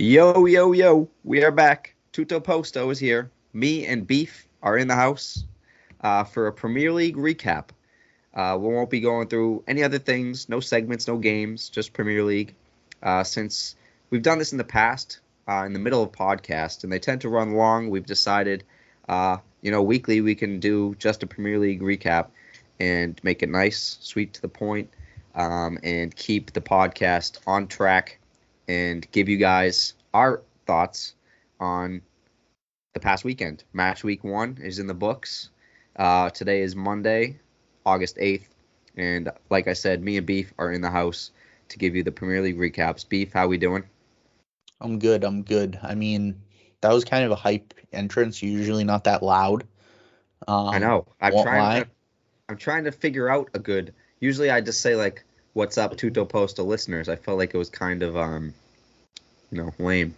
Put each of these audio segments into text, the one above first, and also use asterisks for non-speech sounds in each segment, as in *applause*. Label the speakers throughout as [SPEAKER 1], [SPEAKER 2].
[SPEAKER 1] Yo, yo, yo, we are back. Tutto Posto is here. Me and Beef are in the house uh, for a Premier League recap. Uh, we won't be going through any other things, no segments, no games, just Premier League. Uh, since we've done this in the past, uh, in the middle of podcast, and they tend to run long, we've decided, uh, you know, weekly we can do just a Premier League recap and make it nice, sweet to the point, um, and keep the podcast on track and give you guys our thoughts on the past weekend. Match week one is in the books. Uh, today is Monday, August 8th. And like I said, me and Beef are in the house to give you the Premier League recaps. Beef, how we doing?
[SPEAKER 2] I'm good. I'm good. I mean, that was kind of a hype entrance. Usually not that loud.
[SPEAKER 1] Um, I know. I'm trying. To, I'm trying to figure out a good. Usually, I just say like what's up Tutto Posto listeners. I felt like it was kind of um you know, lame.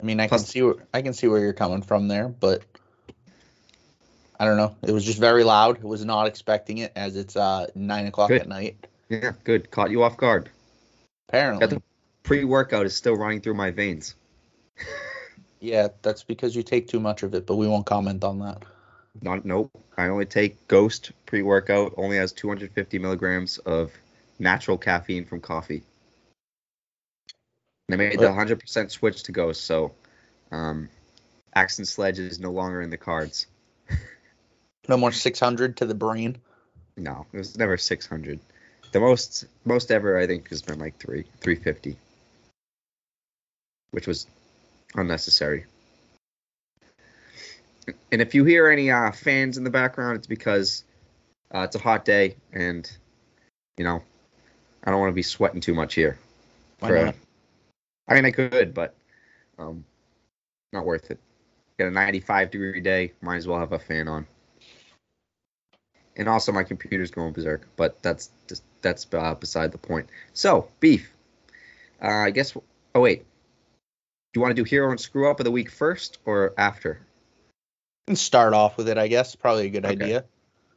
[SPEAKER 2] I mean, I Plus, can see where, I can see where you're coming from there, but I don't know. It was just very loud. I was not expecting it as it's uh nine o'clock
[SPEAKER 1] good.
[SPEAKER 2] at night.
[SPEAKER 1] Yeah, good. Caught you off guard.
[SPEAKER 2] Apparently,
[SPEAKER 1] the pre-workout is still running through my veins. *laughs*
[SPEAKER 2] yeah, that's because you take too much of it, but we won't comment on that.
[SPEAKER 1] Not nope. I only take Ghost pre-workout. Only has 250 milligrams of natural caffeine from coffee. I made the 100% switch to Ghost, so um, Axe and Sledge is no longer in the cards.
[SPEAKER 2] no more 600 to the brain.
[SPEAKER 1] No, it was never 600. The most most ever I think has been like three 350, which was unnecessary. And if you hear any uh, fans in the background, it's because uh, it's a hot day, and you know I don't want to be sweating too much here.
[SPEAKER 2] Why not?
[SPEAKER 1] I mean, I could, but um, not worth it. Got a 95 degree day. Might as well have a fan on. And also, my computer's going berserk, but that's just that's uh, beside the point. So, beef. Uh, I guess. Oh wait. Do you want to do hero and screw up of the week first or after?
[SPEAKER 2] And start off with it, I guess. Probably a good okay. idea.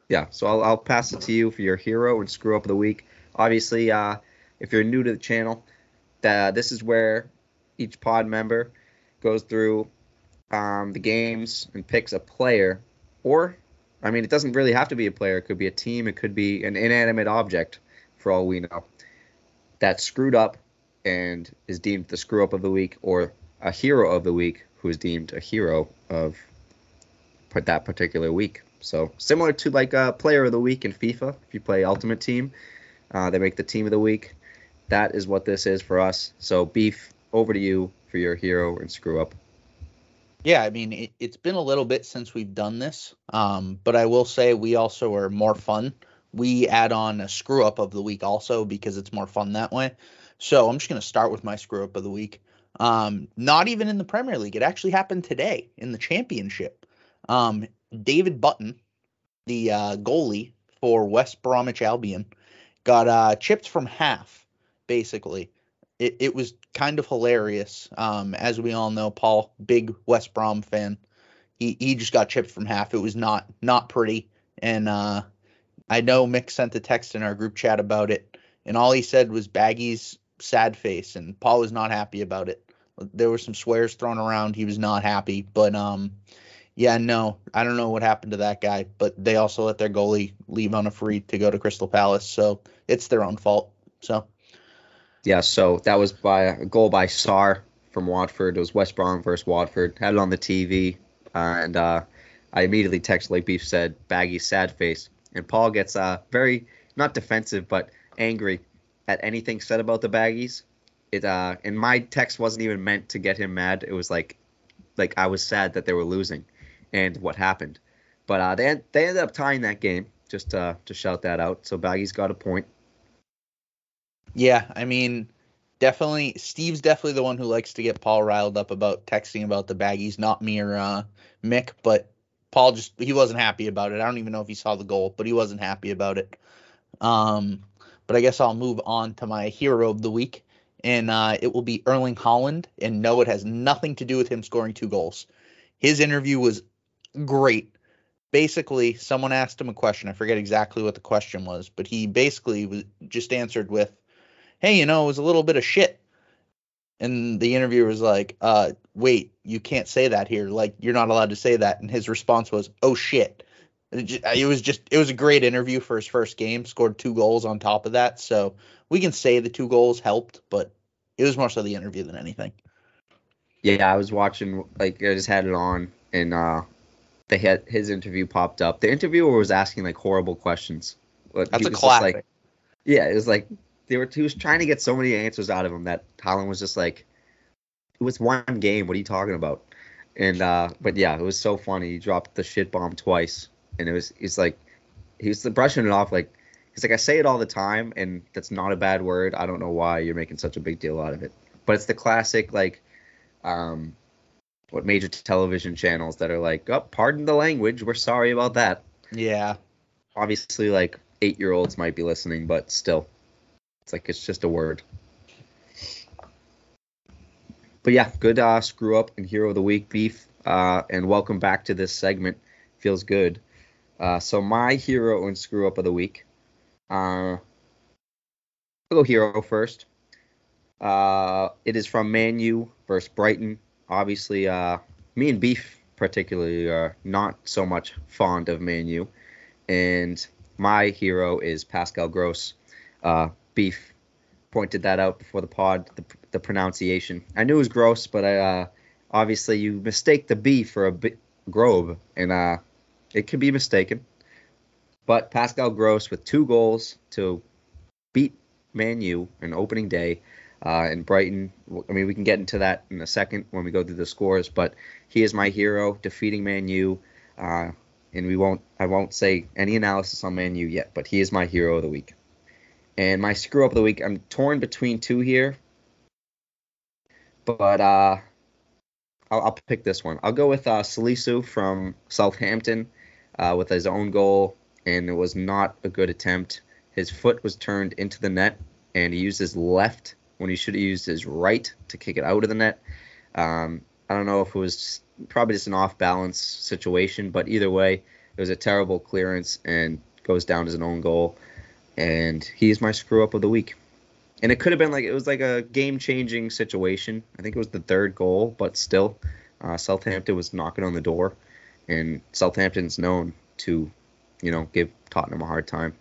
[SPEAKER 1] Yeah. So I'll I'll pass it to you for your hero and screw up of the week. Obviously, uh, if you're new to the channel, that this is where each pod member goes through um, the games and picks a player, or I mean, it doesn't really have to be a player. It could be a team. It could be an inanimate object, for all we know, that screwed up and is deemed the screw up of the week, or a hero of the week who is deemed a hero of that particular week. So similar to like a player of the week in FIFA, if you play Ultimate Team, uh, they make the team of the week that is what this is for us. So, Beef, over to you for your hero and screw up.
[SPEAKER 2] Yeah, I mean, it, has been a little bit since we've done this, um, but I will say we also are more fun. We add on a screw up of the week also because it's more fun that way. So I'm just going to start with my screw up of the week. Um, not even in the Premier League. It actually happened today in the championship. Um, David Button, the uh, goalie for West Bromwich Albion, got uh, chipped from half basically. It, it was kind of hilarious. Um, as we all know, Paul, big West Brom fan, he, he just got chipped from half. It was not not pretty. And uh, I know Mick sent a text in our group chat about it, and all he said was Baggy's sad face, and Paul was not happy about it. There were some swears thrown around. He was not happy, but um, yeah, no, I don't know what happened to that guy, but they also let their goalie leave on a free to go to Crystal Palace, so it's their own fault. So
[SPEAKER 1] yeah, so that was by a goal by Sarr from Watford. It was West Brom versus Watford. Had it on the TV, and uh, I immediately texted like Beef said, "Baggy sad face," and Paul gets uh, very not defensive but angry at anything said about the Baggies. It uh, and my text wasn't even meant to get him mad. It was like, like I was sad that they were losing, and what happened. But uh, they they ended up tying that game. Just uh, to shout that out. So Baggy's got a point.
[SPEAKER 2] Yeah, I mean, definitely Steve's definitely the one who likes to get Paul riled up about texting about the baggies, not me or uh, Mick, but Paul just he wasn't happy about it. I don't even know if he saw the goal, but he wasn't happy about it. Um, but I guess I'll move on to my hero of the week, and uh, it will be Erling Haaland. And no, it has nothing to do with him scoring two goals. His interview was great. Basically, someone asked him a question. I forget exactly what the question was, but he basically was just answered with, hey, you know, it was a little bit of shit. And the interviewer was like, uh, wait, you can't say that here. Like, you're not allowed to say that. And his response was, oh shit. It was just, it was a great interview for his first game. Scored two goals on top of that. So we can say the two goals helped, but it was more so the interview than anything.
[SPEAKER 1] Yeah, I was watching, like, I just had it on, and uh, they had his interview popped up. The interviewer was asking like horrible questions.
[SPEAKER 2] That's a classic.
[SPEAKER 1] Like, yeah, it was like they were. He was trying to get so many answers out of him that Haaland was just like, "It was one game. What are you talking about?" And uh, but yeah, it was so funny. He dropped the shit bomb twice, and it was. He's like, he was brushing it off like. He's like, I say it all the time, and that's not a bad word. I don't know why you're making such a big deal out of it. But it's the classic, like, um, what major television channels that are like, oh, pardon the language, we're sorry about that.
[SPEAKER 2] Yeah.
[SPEAKER 1] Obviously, like eight year olds might be listening, but still, it's like it's just a word. But yeah, good uh, screw up and hero of the week, beef, uh, and welcome back to this segment. Feels good. Uh, so my hero and screw up of the week. Uh, I'll go hero first. Uh, it is from Man U versus Brighton obviously, uh, me and Beef particularly are not so much fond of Man U, and my hero is Pascal Gross. Uh, Beef pointed that out before the pod, the, the pronunciation. I knew it was gross, but I, uh, obviously you mistake the B for a B- Grobe, and uh, it can be mistaken. But Pascal Gross with two goals to beat Man U in opening day uh, and Brighton. I mean, we can get into that in a second when we go through the scores, but he is my hero, defeating Man U. Uh, and we won't, I won't say any analysis on Man U yet, but he is my hero of the week. And my screw up of the week, I'm torn between two here, but uh, I'll, I'll pick this one. I'll go with uh, Salisu from Southampton uh, with his own goal, and it was not a good attempt. His foot was turned into the net, and he used his left when he should have used his right to kick it out of the net. Um, I don't know if it was probably just an off balance situation, but either way, it was a terrible clearance and goes down as an own goal. And he's my screw up of the week. And it could have been like it was like a game changing situation. I think it was the third goal, but still, uh, Southampton was knocking on the door, and Southampton's known to, you know, give Tottenham a hard time.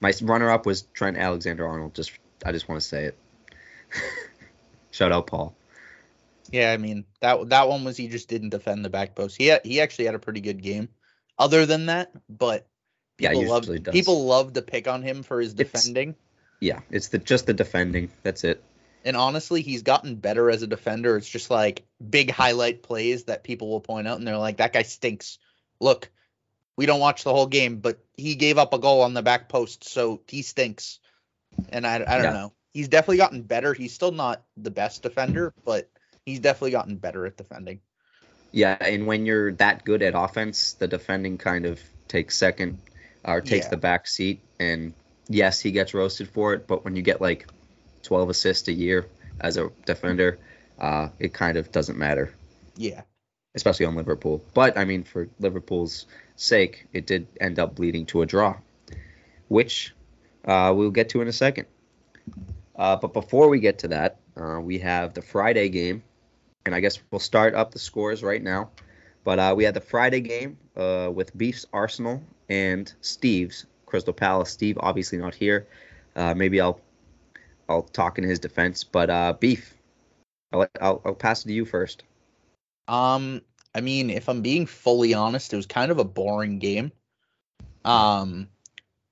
[SPEAKER 1] My runner up was Trent Alexander Arnold, just I just want to say it. *laughs* Shout out Paul.
[SPEAKER 2] Yeah, I mean that that one was he just didn't defend the back post. He had, he actually had a pretty good game. Other than that, but people yeah, love does. people love to pick on him for his defending. It's,
[SPEAKER 1] yeah, it's the just the defending. That's it.
[SPEAKER 2] And honestly, he's gotten better as a defender. It's just like big highlight plays that people will point out, and they're like, "That guy stinks." Look, we don't watch the whole game, but he gave up a goal on the back post, so he stinks. And I, I don't yeah. know. He's definitely gotten better. He's still not the best defender, but he's definitely gotten better at defending.
[SPEAKER 1] Yeah, and when you're that good at offense, the defending kind of takes second or takes yeah. the back seat. And yes, he gets roasted for it, but when you get like 12 assists a year as a defender, uh, it kind of doesn't matter.
[SPEAKER 2] Yeah.
[SPEAKER 1] Especially on Liverpool. But I mean, for Liverpool's sake, it did end up leading to a draw, which uh, we'll get to in a second. Uh, but before we get to that, uh, we have the Friday game, and I guess we'll start up the scores right now. But uh, we had the Friday game uh, with Beef's Arsenal and Steve's Crystal Palace. Steve obviously not here. Uh, maybe I'll I'll talk in his defense. But Beef, I'll, I'll I'll pass it to you first.
[SPEAKER 2] Um, I mean, if I'm being fully honest, it was kind of a boring game. Um,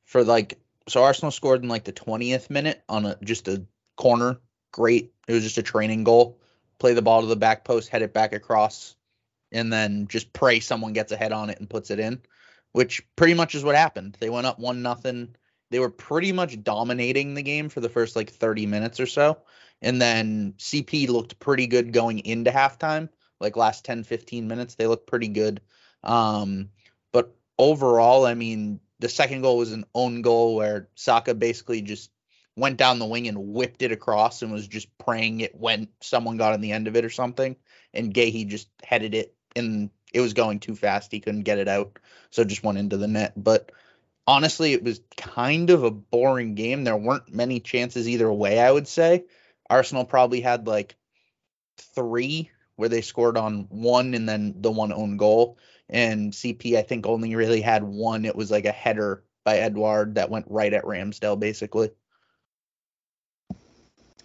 [SPEAKER 2] for like so Arsenal scored in like the 20th minute on a just a corner. Great. It was just a training goal. Play the ball to the back post, head it back across, and then just pray someone gets a head on it and puts it in, which pretty much is what happened. They went up one nothing. They were pretty much dominating the game for the first like 30 minutes or so. And then CP looked pretty good going into halftime. Like last 10, 15 minutes, they looked pretty good. Um, but overall, I mean, the second goal was an own goal where Saka basically just went down the wing and whipped it across and was just praying it when someone got on the end of it or something. And Guéhi just headed it and it was going too fast. He couldn't get it out. So just went into the net. But honestly, it was kind of a boring game. There weren't many chances either way, I would say. Arsenal probably had like three where they scored on one and then the one own goal. And CP, I think, only really had one. It was like a header by Edouard that went right at Ramsdale, basically.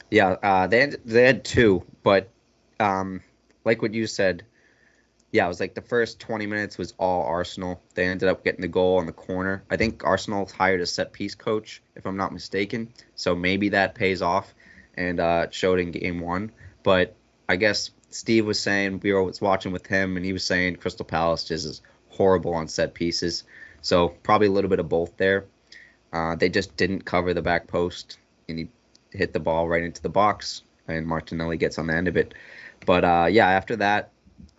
[SPEAKER 1] Yeah, uh, they had they had two, but um, like what you said, yeah, it was like the first 20 minutes was all Arsenal. They ended up getting the goal on the corner. I think Arsenal hired a set piece coach, if I'm not mistaken. So maybe that pays off and uh, showed in game one. But I guess Steve was saying we were watching with him, and he was saying Crystal Palace just is horrible on set pieces. So probably a little bit of both there. Uh, they just didn't cover the back post, and he hit the ball right into the box, and Martinelli gets on the end of it. But uh, yeah, after that,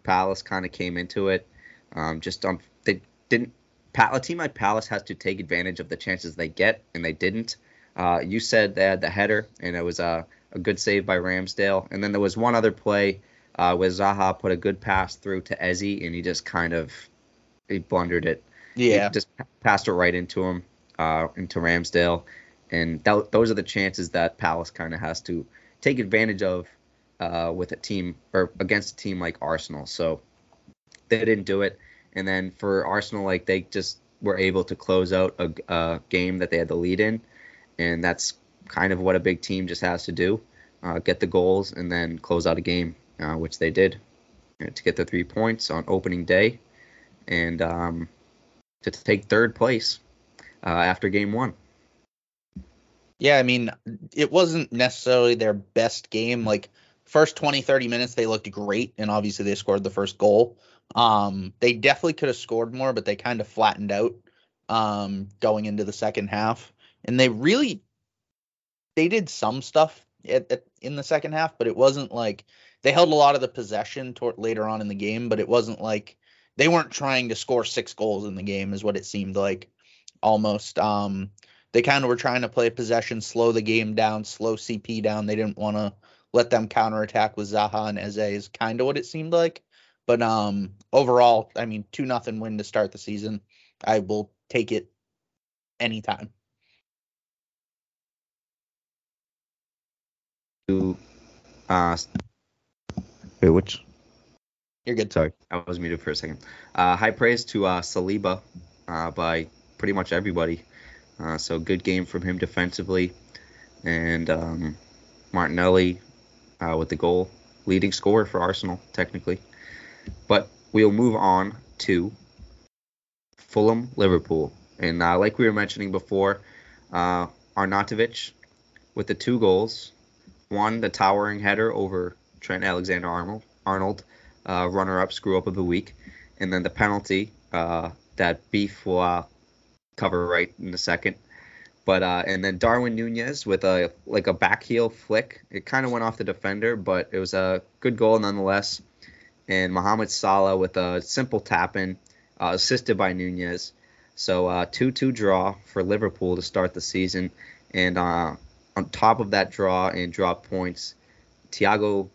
[SPEAKER 1] Palace kind of came into it. Um, just they didn't. A team like Palace has to take advantage of the chances they get, and they didn't. Uh, you said they had the header, and it was a, a good save by Ramsdale. And then there was one other play uh, where Zaha put a good pass through to Eze, and he just kind of he blundered it.
[SPEAKER 2] Yeah,
[SPEAKER 1] he just passed it right into him, uh, into Ramsdale, and that, those are the chances that Palace kind of has to take advantage of uh, with a team or against a team like Arsenal. So they didn't do it. And then for Arsenal, like they just were able to close out a, a game that they had the lead in, and that's kind of what a big team just has to do: uh, get the goals and then close out a game, uh, which they did uh, to get the three points on opening day, and um, to take third place uh, after game one.
[SPEAKER 2] Yeah, I mean, it wasn't necessarily their best game. Like first 20 30 minutes they looked great and obviously they scored the first goal um, they definitely could have scored more but they kind of flattened out um, going into the second half and they really they did some stuff at, at, in the second half but it wasn't like they held a lot of the possession toward later on in the game but it wasn't like they weren't trying to score six goals in the game is what it seemed like almost um, they kind of were trying to play possession slow the game down slow cp down they didn't want to let them counterattack with Zaha and Eze is kind of what it seemed like. But um, overall, I mean, two nothing win to start the season. I will take it anytime.
[SPEAKER 1] Uh, wait, which?
[SPEAKER 2] You're good.
[SPEAKER 1] Sorry, I was muted for a second. Uh, high praise to uh, Saliba uh, by pretty much everybody. Uh, so good game from him defensively, and um, Martinelli uh, with the goal, leading scorer for Arsenal, technically. But we'll move on to Fulham Liverpool. And uh, like we were mentioning before, uh, Arnautovic with the two goals, one the towering header over Trent Alexander Arnold, Arnold uh, runner-up screw up of the week, and then the penalty uh, that Beef will uh, cover right in a second. But uh, and then Darwin Nunez with a like a back heel flick. It kind of went off the defender, but it was a good goal nonetheless. And Mohamed Salah with a simple tap in, uh, assisted by Nunez. So uh, 2-2 draw for Liverpool to start the season. And on top of that draw and drop points, Thiago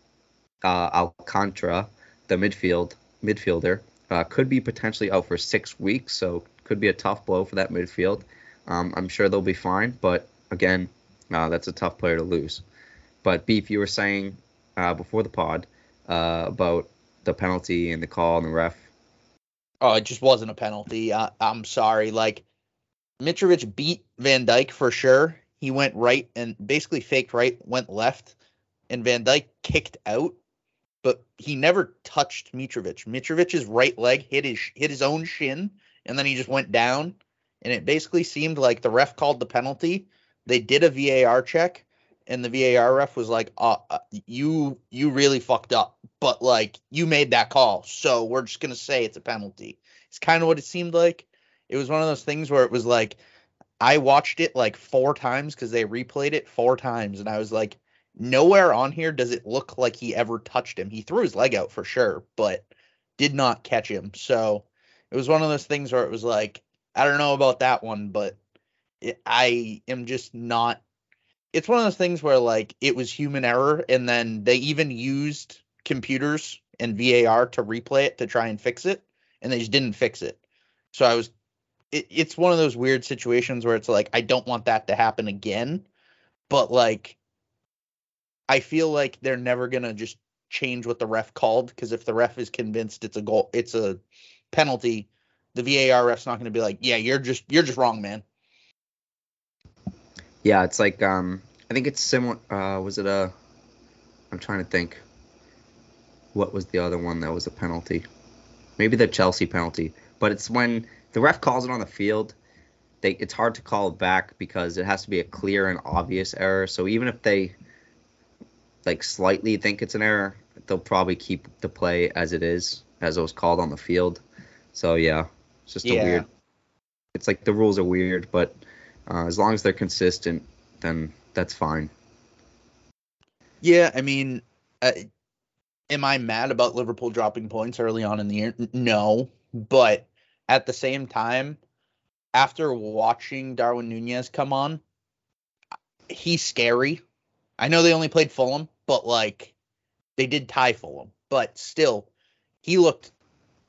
[SPEAKER 1] uh, Alcantara, the midfield midfielder, uh, could be potentially out for six weeks. So could be a tough blow for that midfield. Um, I'm sure they'll be fine, but again, uh, that's a tough player to lose. But Beef, you were saying uh, before the pod uh, about the penalty and the call and the ref.
[SPEAKER 2] Oh, it just wasn't a penalty. I'm sorry. Like Mitrovic beat Van Dijk for sure. He went right and basically faked right, went left, and Van Dijk kicked out, but he never touched Mitrovic. Mitrovic's right leg hit his hit his own shin, and then he just went down and it basically seemed like the ref called the penalty. They did a VAR check, and the VAR ref was like, uh, uh, "You you really fucked up, but like you made that call, so we're just gonna say it's a penalty." It's kind of what it seemed like. It was one of those things where it was like, I watched it like four times because they replayed it four times, and I was like, nowhere on here does it look like he ever touched him. He threw his leg out for sure, but did not catch him. So it was one of those things where it was like I don't know about that one, but it, I am just not. It's one of those things where like it was human error, and then they even used computers and VAR to replay it to try and fix it, and they just didn't fix it. So I was. It, it's one of those weird situations where it's like I don't want that to happen again, but like I feel like they're never gonna just change what the ref called because if the ref is convinced it's a goal, it's a penalty, the VAR ref's not gonna be like, yeah, you're just you're just wrong, man.
[SPEAKER 1] Yeah, it's like um, I think it's similar. Uh, was it a? I'm trying to think. What was the other one that was a penalty? Maybe the Chelsea penalty, but it's when the ref calls it on the field. They, it's hard to call it back because it has to be a clear and obvious error. So even if they like slightly think it's an error, they'll probably keep the play as it is, as it was called on the field. So yeah, it's just
[SPEAKER 2] Yeah.
[SPEAKER 1] a weird. It's like the rules are weird, but uh, as long as they're consistent, then that's fine.
[SPEAKER 2] Yeah, I mean, uh, am I mad about Liverpool dropping points early on in the year? No, but at the same time, after watching Darwin Nunez come on, he's scary. I know they only played Fulham, but like they did tie Fulham, but still, he looked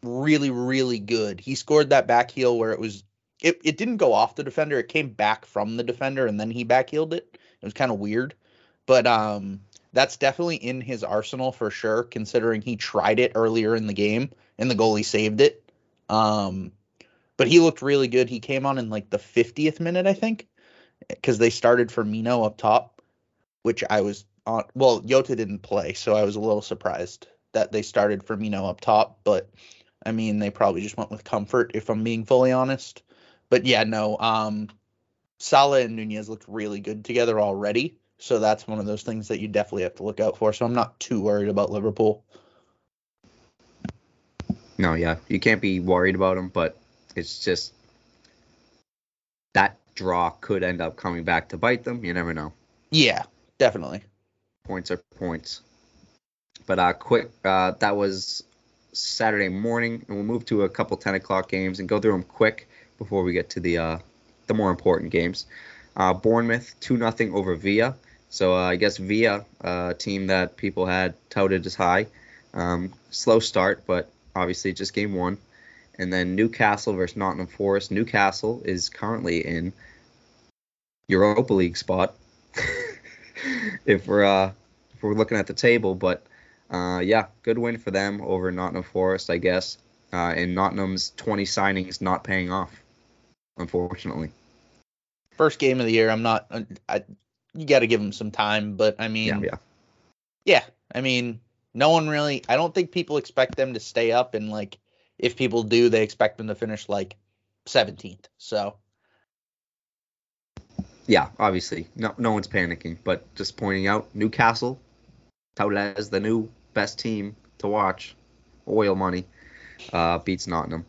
[SPEAKER 2] really, really good. He scored that back heel where it was it, it didn't go off the defender, it came back from the defender and then he back heeled it. It was kind of weird. But um that's definitely in his arsenal for sure, considering he tried it earlier in the game and the goalie saved it. Um, but he looked really good. He came on in like the 50th minute, I think, because they started Firmino up top, which I was on. Well, Jota didn't play, so I was a little surprised that they started Firmino up top. But I mean, they probably just went with comfort, if I'm being fully honest. But yeah, no. Um, Salah and Nunez looked really good together already. So that's one of those things that you definitely have to look out for. So I'm not too worried about Liverpool.
[SPEAKER 1] No, yeah, you can't be worried about them, but it's just that draw could end up coming back to bite them. You never know.
[SPEAKER 2] Yeah, definitely.
[SPEAKER 1] Points are points. But uh, quick, uh, that was Saturday morning, and we'll move to a couple 10 o'clock games and go through them quick before we get to the uh, the more important games. Uh, Bournemouth two nothing over Villa. So uh, I guess Villa, uh, team that people had touted as high, um, slow start, but obviously just game one. And then Newcastle versus Nottingham Forest. Newcastle is currently in Europa League spot. *laughs* *laughs* if we're uh, if we're looking at the table, but uh, yeah, good win for them over Nottingham Forest, I guess. Uh, and Nottingham's 20 signings not paying off, unfortunately.
[SPEAKER 2] First game of the year. I'm not. I, you got to give them some time, but I mean,
[SPEAKER 1] Yeah, yeah.
[SPEAKER 2] yeah, I mean, no one really. I don't think people expect them to stay up, and like, if people do, they expect them to finish like 17th. So
[SPEAKER 1] Yeah, obviously, no, no one's panicking, but just pointing out Newcastle, touted as the new best team to watch, oil money, uh, beats Nottingham,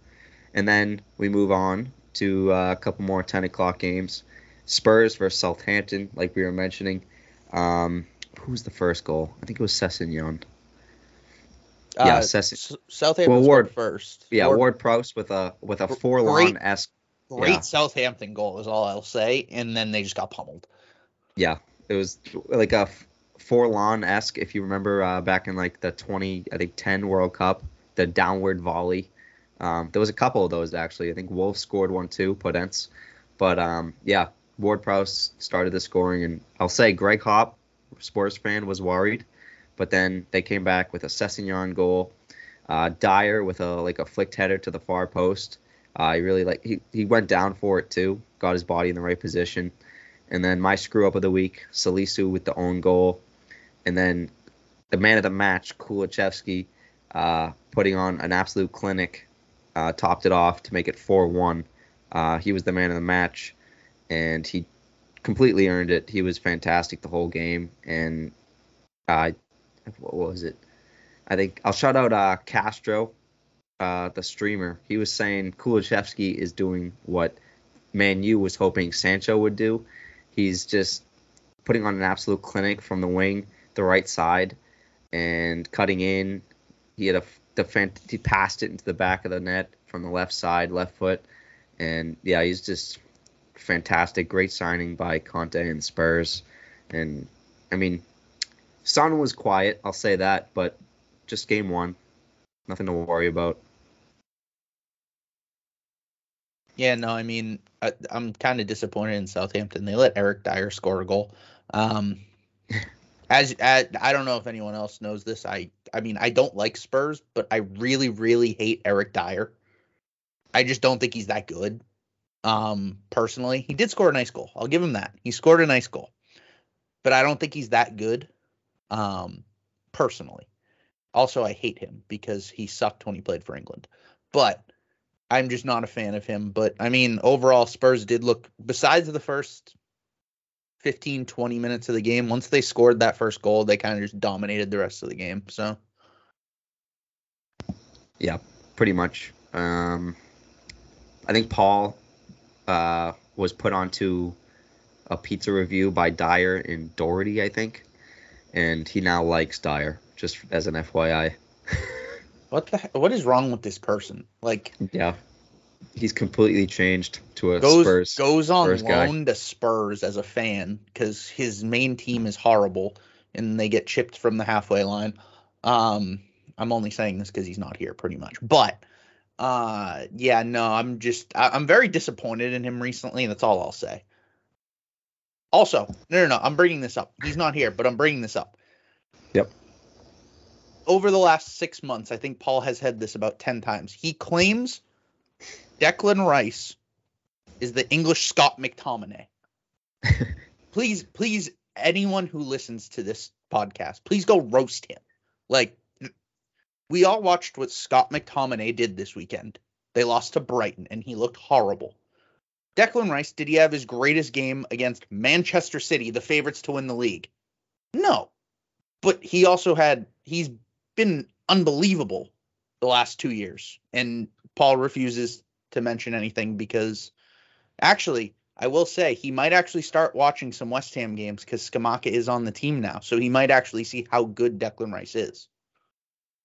[SPEAKER 1] and then we move on to uh, a couple more 10 o'clock games. Spurs versus Southampton, like we were mentioning. Um, who was the first goal? I think it was Sessegnon. Yeah,
[SPEAKER 2] uh,
[SPEAKER 1] Sess-
[SPEAKER 2] S- Southampton
[SPEAKER 1] Well, Ward-
[SPEAKER 2] first.
[SPEAKER 1] Yeah,
[SPEAKER 2] Ward-
[SPEAKER 1] Ward Prowse with a with a Forlán esque.
[SPEAKER 2] Great
[SPEAKER 1] yeah.
[SPEAKER 2] Southampton goal is all I'll say, and then they just got pummeled.
[SPEAKER 1] Yeah, it was like a Forlán esque. If you remember uh, back in like the 20, I think 10 World Cup, the downward volley. Um, there was a couple of those actually. I think Wolf scored one too, Podence. But um, yeah, Ward Prowse started the scoring, and I'll say Greg Hopp, Spurs fan, was worried, but then they came back with a Sessegnon goal. Uh, Dier with a like a flicked header to the far post. Uh, he really like he, he went down for it too, got his body in the right position. And then my screw up of the week, Salisu with the own goal. And then the man of the match, Kulusevski, uh, putting on an absolute clinic, uh, topped it off to make it 4 1. Uh, he was the man of the match, and he completely earned it. He was fantastic the whole game. And uh, what was it? I think I'll shout out uh, Castro, uh, the streamer. He was saying Kulusevski is doing what Man U was hoping Sancho would do. He's just putting on an absolute clinic from the wing, the right side, and cutting in. He had a fan, he passed it into the back of the net from the left side, left foot, and yeah, he's just fantastic. Great signing by Conte and Spurs, and I mean, Son was quiet. I'll say that, but just game one, nothing to worry about.
[SPEAKER 2] Yeah, no, I mean, I, I'm kind of disappointed in Southampton. They let Eric Dier score a goal. Um, *laughs* As, as I don't know if anyone else knows this. I I mean I don't like Spurs, but I really really hate Eric Dier. I just don't think he's that good. Um, personally, he did score a nice goal. I'll give him that. He scored a nice goal, but I don't think he's that good. Um, personally. Also, I hate him because he sucked when he played for England. But I'm just not a fan of him. But I mean, overall, Spurs did look, besides the first 15, 20 minutes of the game, once they scored that first goal, they kind of just dominated the rest of the game. So,
[SPEAKER 1] yeah, pretty much. Um, I think Paul uh, was put onto a pizza review by Dier and Doherty, I think, and he now likes Dier. Just as an FYI. *laughs*
[SPEAKER 2] what the what is wrong with this person? Like,
[SPEAKER 1] yeah, he's completely changed to a
[SPEAKER 2] goes
[SPEAKER 1] Spurs
[SPEAKER 2] goes on
[SPEAKER 1] Spurs guy.
[SPEAKER 2] loan to Spurs as a fan because his main team is horrible and they get chipped from the halfway line. Um, I'm only saying this because he's not here, pretty much. But uh, yeah, no, I'm just I, I'm very disappointed in him recently, and that's all I'll say. Also, no, no, no, I'm bringing this up. He's not here, but I'm bringing this up. Over the last six months, I think Paul has had this about 10 times. He claims Declan Rice is the English Scott McTominay. *laughs* please, please, anyone who listens to this podcast, please go roast him. Like, we all watched what Scott McTominay did this weekend. They lost to Brighton, and he looked horrible. Declan Rice, did he have his greatest game against Manchester City, the favorites to win the league? No. But he also had, he's been unbelievable the last two years. And Paul refuses to mention anything because actually, I will say he might actually start watching some West Ham games because Scamacca is on the team now. So he might actually see how good Declan Rice is.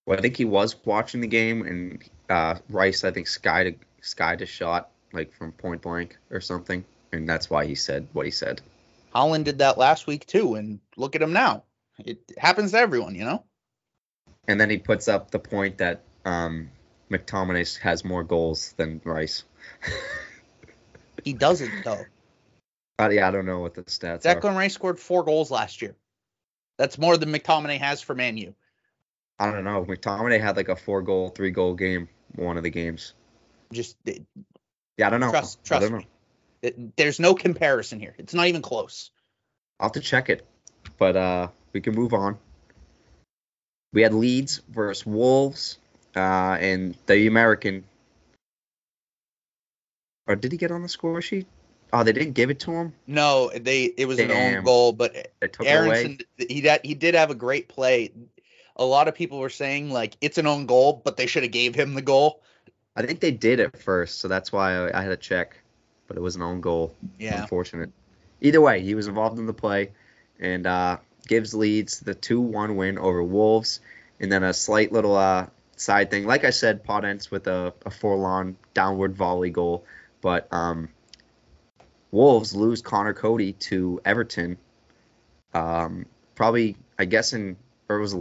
[SPEAKER 1] Well, I think he was watching the game, and uh, Rice, I think, skied a, skied a shot like from point blank or something, and that's why he said what he said.
[SPEAKER 2] Haaland did that last week too, and look at him now. It happens to everyone, you know.
[SPEAKER 1] And then he puts up the point that um, McTominay has more goals than Rice. *laughs*
[SPEAKER 2] he doesn't though.
[SPEAKER 1] Uh, yeah, I don't know what the stats
[SPEAKER 2] Declan
[SPEAKER 1] are.
[SPEAKER 2] Rice scored four goals last year. That's more than McTominay has for Man U.
[SPEAKER 1] I don't know. McTominay had like a four goal, three goal game one of the games.
[SPEAKER 2] Just
[SPEAKER 1] yeah, I don't know.
[SPEAKER 2] Trust, trust me. It, there's no comparison here. It's not even close.
[SPEAKER 1] I'll have to check it, but uh, we can move on. We had Leeds versus Wolves, uh, and the American. Or did he get on the score sheet? Oh, they didn't give it to him.
[SPEAKER 2] No, they it was
[SPEAKER 1] Damn.
[SPEAKER 2] an own goal, but
[SPEAKER 1] Aaronson
[SPEAKER 2] he did, he did have a great play. A lot of people were saying like it's an own goal, but they should have gave him the goal.
[SPEAKER 1] I think they did at first, so that's why I, I had to check. But it was an own goal.
[SPEAKER 2] Yeah.
[SPEAKER 1] Unfortunate. Either way, he was involved in the play, and uh, gives Leeds the two-one win over Wolves, and then a slight little uh, side thing. Like I said, Podence with a, a Forlán downward volley goal, but um, Wolves lose Conor Coady to Everton. Um, probably, I guess, in or it was a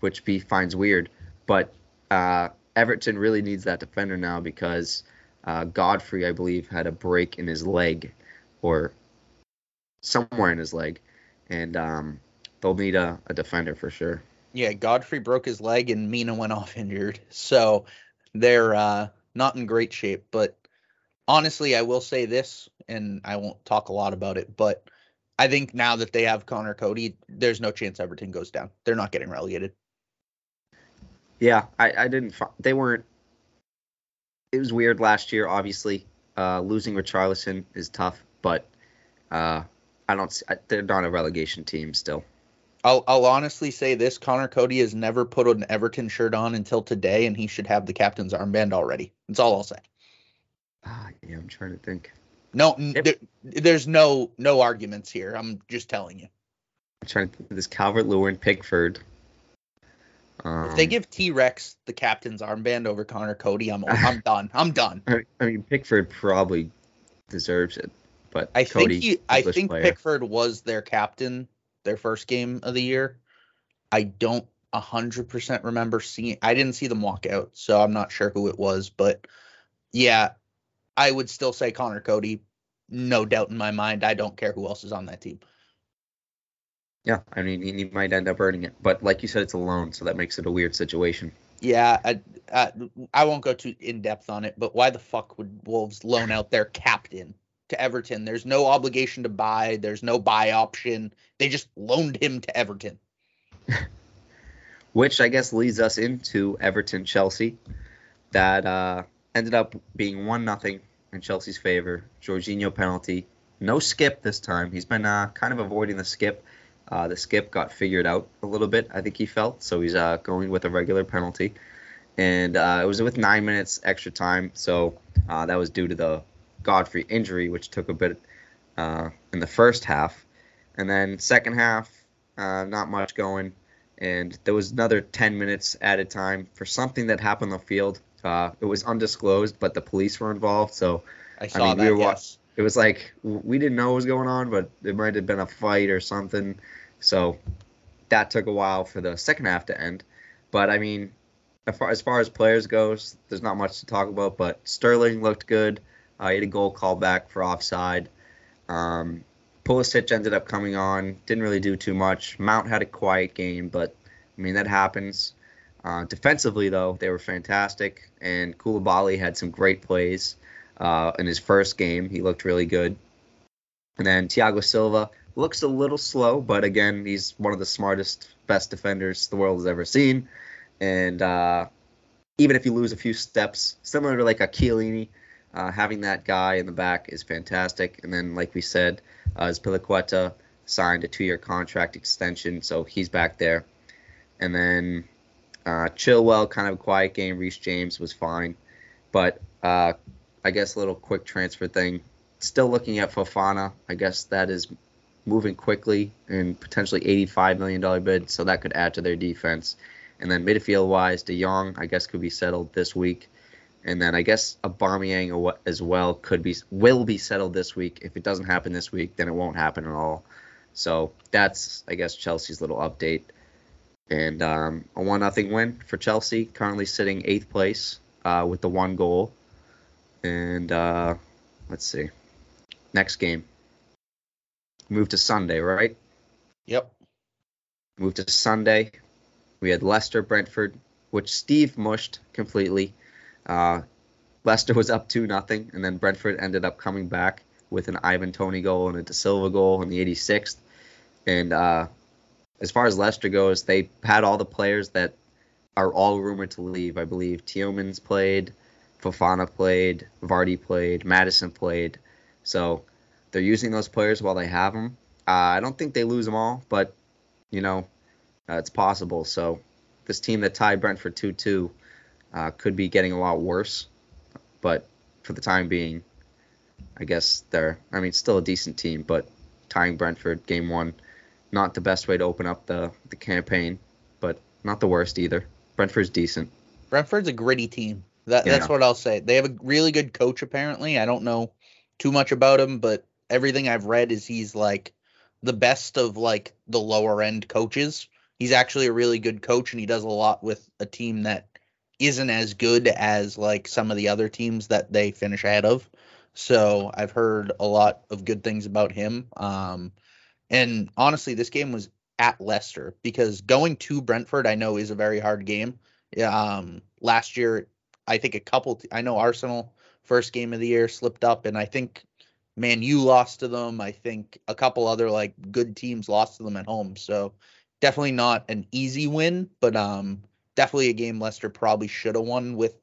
[SPEAKER 1] which B finds weird, but uh, Everton really needs that defender now because uh, Godfrey, I believe, had a break in his leg or somewhere in his leg, and um, they'll need a, a defender for sure.
[SPEAKER 2] Yeah, Godfrey broke his leg and Mina went *laughs* off injured. So they're uh, not in great shape. But honestly, I will say this, and I won't talk a lot about it, but I think now that they have Conor Coady, there's no chance Everton goes down. They're not getting relegated.
[SPEAKER 1] Yeah, I, I didn't. They weren't. It was weird last year. Obviously, uh, losing Richarlison is tough, but uh, I don't. I- They're not a relegation team still.
[SPEAKER 2] I'll, I'll honestly say this Conor Coady has never put an Everton shirt on until today, and he should have the captain's armband already. That's all I'll say.
[SPEAKER 1] Ah, yeah, I'm trying to think.
[SPEAKER 2] No,
[SPEAKER 1] Yep.
[SPEAKER 2] there, there's no no arguments here. I'm just telling you.
[SPEAKER 1] I'm trying to think. This Calvert Lewin, Pickford. Um,
[SPEAKER 2] If they give T Rex the captain's armband over Conor Coady, I'm I'm *laughs* done. I'm done.
[SPEAKER 1] I mean, Pickford probably deserves it, but
[SPEAKER 2] I
[SPEAKER 1] Coady,
[SPEAKER 2] think he, I think
[SPEAKER 1] player.
[SPEAKER 2] Pickford was their captain their first game of the year. I don't hundred percent remember seeing. I didn't see them walk out, so I'm not sure who it was. But yeah, I would still say Conor Coady. No doubt in my mind. I don't care who else is on that team.
[SPEAKER 1] Yeah, I mean, he, might end up earning it, but like you said, it's a loan, so that makes it a weird situation.
[SPEAKER 2] Yeah, I, I, I won't go too in depth on it, but why the fuck would Wolves loan out their captain to Everton? There's no obligation to buy. There's no buy option. They just loaned him to Everton.
[SPEAKER 1] Which I guess leads us into Everton Chelsea, that uh, ended up being one nothing in Chelsea's favor. Jorginho penalty, no skip this time. He's been uh, kind of avoiding the skip. Uh, the skip got figured out a little bit, I think he felt, so he's uh, going with a regular penalty. And uh, it was with nine minutes extra time, so uh, that was due to the Godfrey injury, which took a bit uh, in the first half. And then second half, uh, not much going. And there was another 10 minutes added time for something that happened on the field. it was undisclosed, but the police were involved, so
[SPEAKER 2] I saw I mean, that. We yes.
[SPEAKER 1] It was like we didn't know what was going on, but it might have been a fight or something. So that took a while for the second half to end. But I mean, as far as, far as players goes, there's not much to talk about. But Sterling looked good. Uh, he had a goal called back for offside. Um, Pulisic ended up coming on. Didn't really do too much. Mount had a quiet game, but I mean that happens. Uh, defensively, though, they were fantastic, and Koulibaly had some great plays uh, in his first game. He looked really good. And then Thiago Silva looks a little slow, but again, he's one of the smartest, best defenders the world has ever seen. And uh, even if you lose a few steps, similar to like a Chiellini, uh, having that guy in the back is fantastic. And then, like we said, uh, Azpilicueta signed a two-year contract extension, so he's back there. And then uh, Chilwell, kind of a quiet game. Reece James was fine, but uh, I guess a little quick transfer thing. Still looking at Fofana. I guess that is moving quickly and potentially $85 million bid, so that could add to their defense. And then midfield wise, De Jong, I guess, could be settled this week. And then I guess Aubameyang as well could be will be settled this week. If it doesn't happen this week, then it won't happen at all. So that's I guess Chelsea's little update. And um, a one nothing win for Chelsea, currently sitting eighth place uh, with the one goal. And uh, let's see, next game Moved to Sunday, right?
[SPEAKER 2] Yep.
[SPEAKER 1] Moved to Sunday. We had Leicester, Brentford, which Steve mushed completely. Uh, Leicester was up two nothing, and then Brentford ended up coming back with an Ivan Toney goal and a Dasilva goal in the 86th. And uh, as far as Leicester goes, they had all the players that are all rumored to leave. I believe Tielemans played, Fofana played, Vardy played, Maddison played. So they're using those players while they have them. Uh, I don't think they lose them all, but you know, uh, it's possible. So this team that tied Brentford 2-2 uh, could be getting a lot worse. But for the time being, I guess they're. I mean, still a decent team, but tying Brentford game one, not the best way to open up the the campaign, but not the worst either. Brentford's decent.
[SPEAKER 2] Brentford's a gritty team. That, yeah. That's what I'll say. They have a really good coach apparently. I don't know too much about him, but everything I've read is he's like the best of like the lower end coaches. He's actually a really good coach and he does a lot with a team that isn't as good as like some of the other teams that they finish ahead of. So I've heard a lot of good things about him. Um, and honestly, this game was at Leicester because going to Brentford, I know is a very hard game. Um, last year, I think a couple, I know Arsenal first game of the year slipped up, and I think Man U lost to them. I think a couple other like good teams lost to them at home. So definitely not an easy win, but um definitely a game Leicester probably should have won with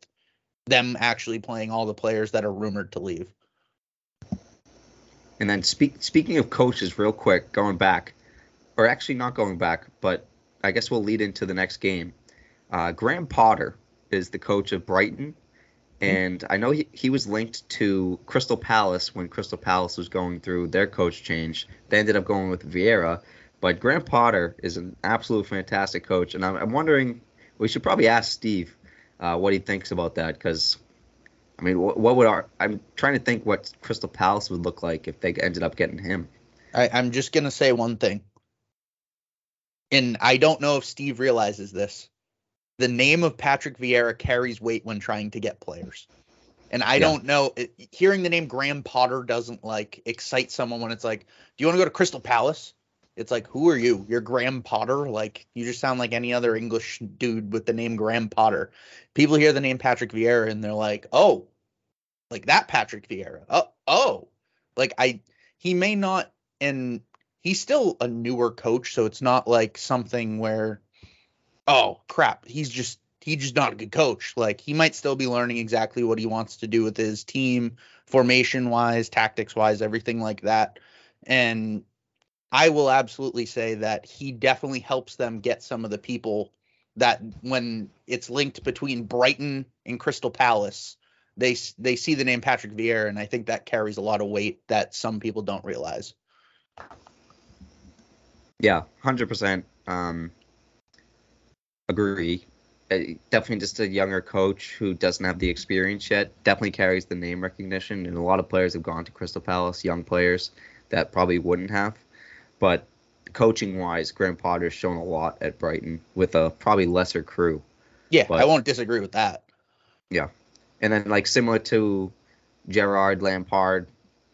[SPEAKER 2] them actually playing all the players that are rumored to leave.
[SPEAKER 1] And then speak, speaking of coaches, real quick, going back, or actually not going back, but I guess we'll lead into the next game. Uh, Graham Potter is the coach of Brighton, and I know he, he was linked to Crystal Palace when Crystal Palace was going through their coach change. They ended up going with Vieira. But Graham Potter is an absolute fantastic coach. And I'm, I'm wondering, we should probably ask Steve uh, what he thinks about that. Because, I mean, what, what, would our. I'm trying to think what Crystal Palace would look like if they ended up getting him.
[SPEAKER 2] I, I'm just going to say one thing. And I don't know if Steve realizes this the name of Patrick Vieira carries weight when trying to get players. And I yeah. don't know, hearing the name Graham Potter doesn't like excite someone when it's like, do you want to go to Crystal Palace? It's like, who are you? You're Graham Potter? Like, you just sound like any other English dude with the name Graham Potter. People hear the name Patrick Vieira and they're like, oh, like that Patrick Vieira. Oh, oh, like I, he may not, and he's still a newer coach, so it's not like something where, oh crap, he's just he's just not a good coach. Like he might still be learning exactly what he wants to do with his team, formation wise, tactics wise, everything like that. And I will absolutely say that he definitely helps them get some of the people that when it's linked between Brighton and Crystal Palace, they they see the name Patrick Vieira, and I think that carries a lot of weight that some people don't realize.
[SPEAKER 1] Yeah, hundred um, percent. Agree. Uh, definitely just a younger coach who doesn't have the experience yet. Definitely carries the name recognition, and a lot of players have gone to Crystal Palace, young players that probably wouldn't have. But coaching wise, Graham Potter's shown a lot at Brighton with a probably lesser crew.
[SPEAKER 2] Yeah,
[SPEAKER 1] but,
[SPEAKER 2] I won't disagree with that.
[SPEAKER 1] Yeah, and then like similar to Gerard Lampard,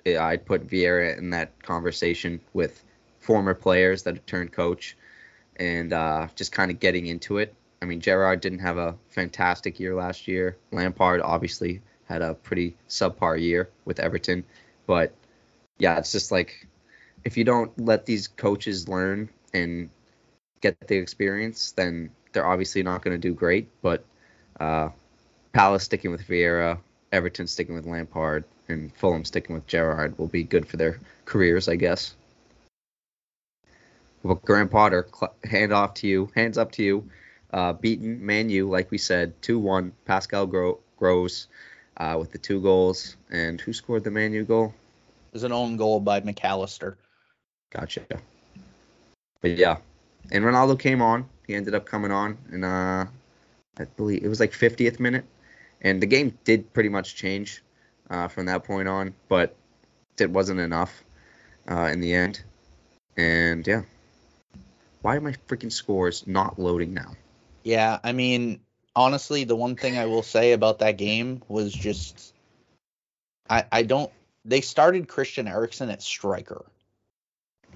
[SPEAKER 1] I'd put Vieira in that conversation with former players that have turned coach and uh, just kind of getting into it. I mean, Gerard didn't have a fantastic year last year. Lampard obviously had a pretty subpar year with Everton, but yeah, it's just like if you don't let these coaches learn and get the experience, then they're obviously not going to do great. But uh, Palace sticking with Vieira, Everton sticking with Lampard, and Fulham sticking with Gerrard will be good for their careers, I guess. Well, Graham Potter, cl- hand off to you, hands up to you. Uh, beaten Man U, like we said, 2 1. Pascal Gro- Gross uh, with the two goals. And who scored the Man U goal?
[SPEAKER 2] It was an own goal by Mac Allister.
[SPEAKER 1] Gotcha. But yeah, and Ronaldo came on. He ended up coming on, and uh, I believe it was like 50th minute, and the game did pretty much change uh, from that point on, but it wasn't enough uh, in the end. And yeah, why are my freaking scores not loading now?
[SPEAKER 2] Yeah, I mean, honestly, the one thing I will say about that game was just I I don't they started Christian Eriksen at striker.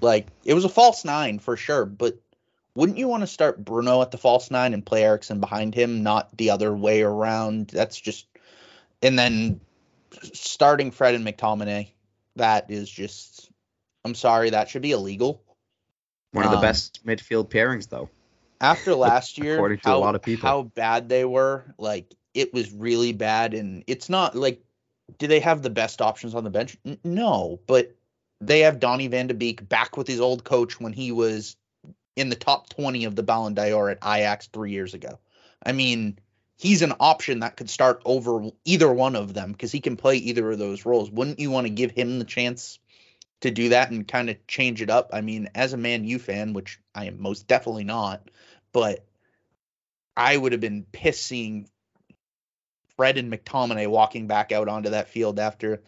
[SPEAKER 2] Like it was a false nine for sure, but wouldn't you want to start Bruno at the false nine and play Eriksen behind him, not the other way around? That's just and then starting Fred and McTominay, that is just I'm sorry, that should be illegal.
[SPEAKER 1] One of the um, best midfield pairings though.
[SPEAKER 2] After *laughs* last year, according to how, a lot of people, how bad they were, like it was really bad, and it's not like do they have the best options on the bench? N- no, but they have Donny van de Beek back with his old coach when he was in the top 20 of the Ballon d'Or at Ajax three years ago. I mean, he's an option that could start over either one of them because he can play either of those roles. Wouldn't you want to give him the chance to do that and kind of change it up? I mean, as a Man U fan, which I am most definitely not, but I would have been pissed seeing Fred and McTominay walking back out onto that field after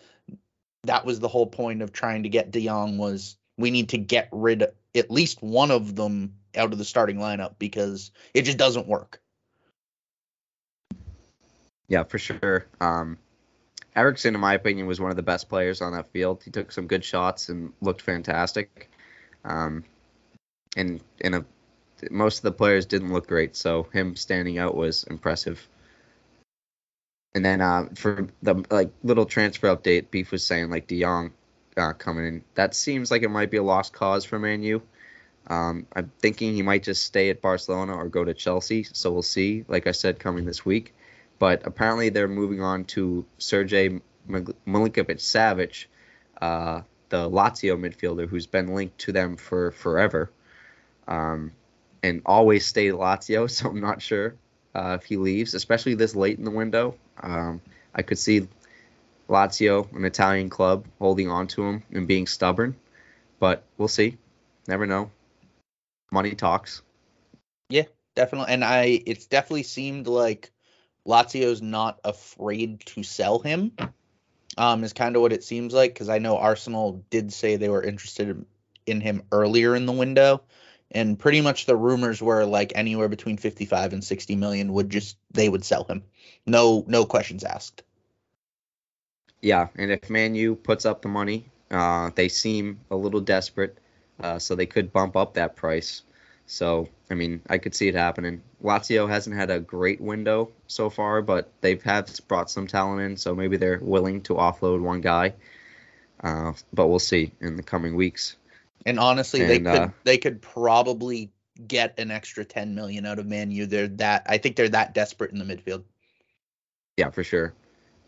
[SPEAKER 2] that was the whole point of trying to get De Jong was we need to get rid of at least one of them out of the starting lineup because it just doesn't work.
[SPEAKER 1] Yeah, for sure. Um, Eriksen, in my opinion, was one of the best players on that field. He took some good shots and looked fantastic. Um, and a most of the players didn't look great, so him standing out was impressive. And then uh, for the like little transfer update, Beef was saying like De Jong uh, coming in. That seems like it might be a lost cause for Man U. Um, I'm thinking he might just stay at Barcelona or go to Chelsea. So we'll see. Like I said, coming this week. But apparently they're moving on to Sergej Milinkovic Savic, uh, the Lazio midfielder who's been linked to them for forever, um, and always stayed Lazio. *laughs* So I'm not sure uh, if he leaves, especially this late in the window. Um, I could see Lazio, an Italian club, holding on to him and being stubborn, but we'll see. Never know. Money talks.
[SPEAKER 2] Yeah, definitely. And I, it's definitely seemed like Lazio's not afraid to sell him. Um, is kind of what it seems like because I know Arsenal did say they were interested in him earlier in the window, and pretty much the rumors were like anywhere between 55 and 60 million would just they would sell him. No no questions asked.
[SPEAKER 1] Yeah, and if manu puts up the money, uh, they seem a little desperate. uh, so they could bump up that price. So I mean, I could see it happening. Lazio hasn't had a great window so far, but they've have brought some talent in, so maybe they're willing to offload one guy. Uh, but we'll see in the coming weeks.
[SPEAKER 2] And honestly, and, they could uh, they could probably get an extra 10 million out of Man U. They're that I think they're that desperate in the midfield.
[SPEAKER 1] Yeah, for sure.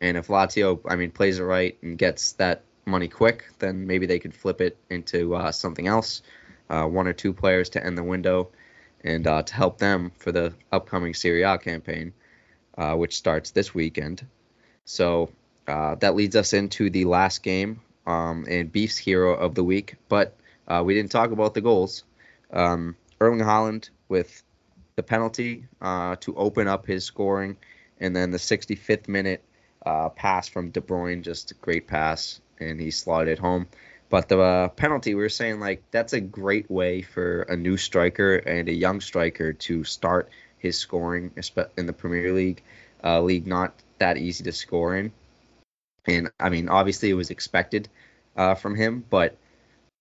[SPEAKER 1] And if Lazio, I mean, plays it right and gets that money quick, then maybe they could flip it into uh, something else, uh, one or two players to end the window, and uh, to help them for the upcoming Serie A campaign, uh, which starts this weekend. So uh, that leads us into the last game um, and Beef's hero of the week. But uh, we didn't talk about the goals. Um, Erling Haaland with the penalty to open up his scoring, and then the 65th minute uh, pass from De Bruyne, just a great pass, and he slotted home. But the uh, penalty, we were saying like that's a great way for a new striker and a young striker to start his scoring in the Premier League. Uh, league not that easy to score in, and I mean obviously it was expected uh, from him, but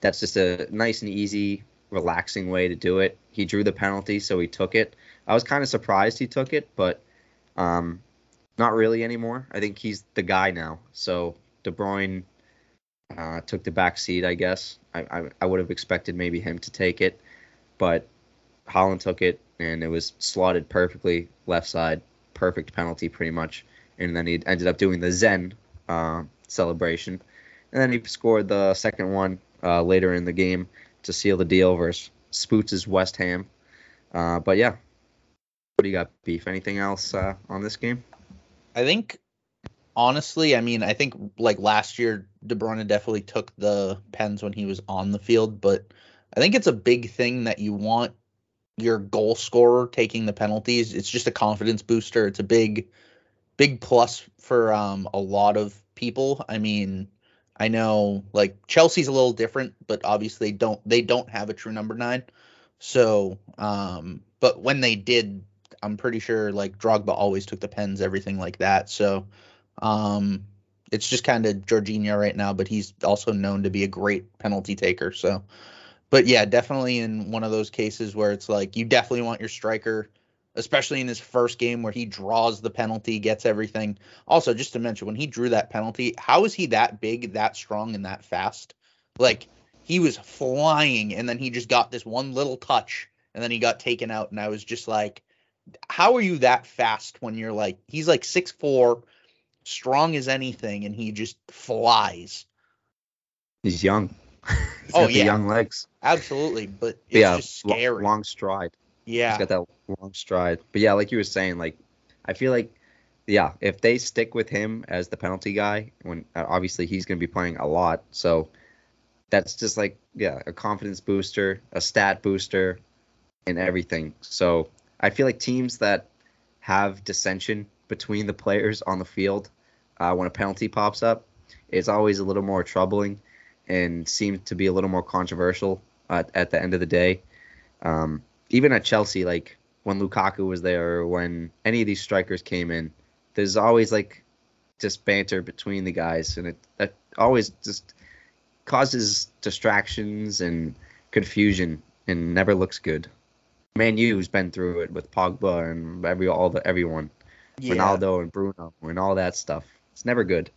[SPEAKER 1] that's just a nice and easy, relaxing way to do it. He drew the penalty, so he took it. I was kind of surprised he took it, but um, not really anymore. I think he's the guy now. So De Bruyne uh, took the back seat, I guess. I, I, I would have expected maybe him to take it, but Haaland took it and it was slotted perfectly left side, perfect penalty pretty much. And then he ended up doing the Zen uh, celebration, and then he scored the second one uh, later in the game to seal the deal versus Spoots' West Ham. Uh, but yeah, what do you got, beef? Anything else uh, on this game?
[SPEAKER 2] I think honestly, I mean, I think like last year, De Bruyne definitely took the pens when he was on the field, but I think it's a big thing that you want your goal scorer taking the penalties. It's just a confidence booster. It's a big, big plus for um, a lot of people. I mean, I know like Chelsea's a little different, but obviously they don't they don't have a true number nine. So, um, but when they did, I'm pretty sure like Drogba always took the pens, everything like that. So um, it's just kind of Jorginho right now, but he's also known to be a great penalty taker. So, but yeah, definitely in one of those cases where it's like you definitely want your striker, especially in his first game where he draws the penalty, gets everything. Also, just to mention, when he drew that penalty, how is he that big, that strong, and that fast? Like he was flying, and then he just got this one little touch, and then he got taken out, and I was just like how are you that fast when you're like he's like six four, strong as anything, and he just flies.
[SPEAKER 1] He's young. *laughs* he's oh yeah, young legs.
[SPEAKER 2] Absolutely, but it's yeah, just scary.
[SPEAKER 1] Long, stride.
[SPEAKER 2] Yeah,
[SPEAKER 1] he's got that long stride. But yeah, like you were saying, like I feel like yeah, if they stick with him as the penalty guy, when uh, obviously he's going to be playing a lot, so that's just like yeah, a confidence booster, a stat booster, and everything. So I feel like teams that have dissension between the players on the field uh, when a penalty pops up is always a little more troubling and seems to be a little more controversial at, at the end of the day. Um, even at Chelsea, like when Lukaku was there or when any of these strikers came in, there's always like just banter between the guys, and it that always just causes distractions and confusion and never looks good. Man U's been through it with Pogba and every all the everyone, yeah. Ronaldo and Bruno and all that stuff. It's never good.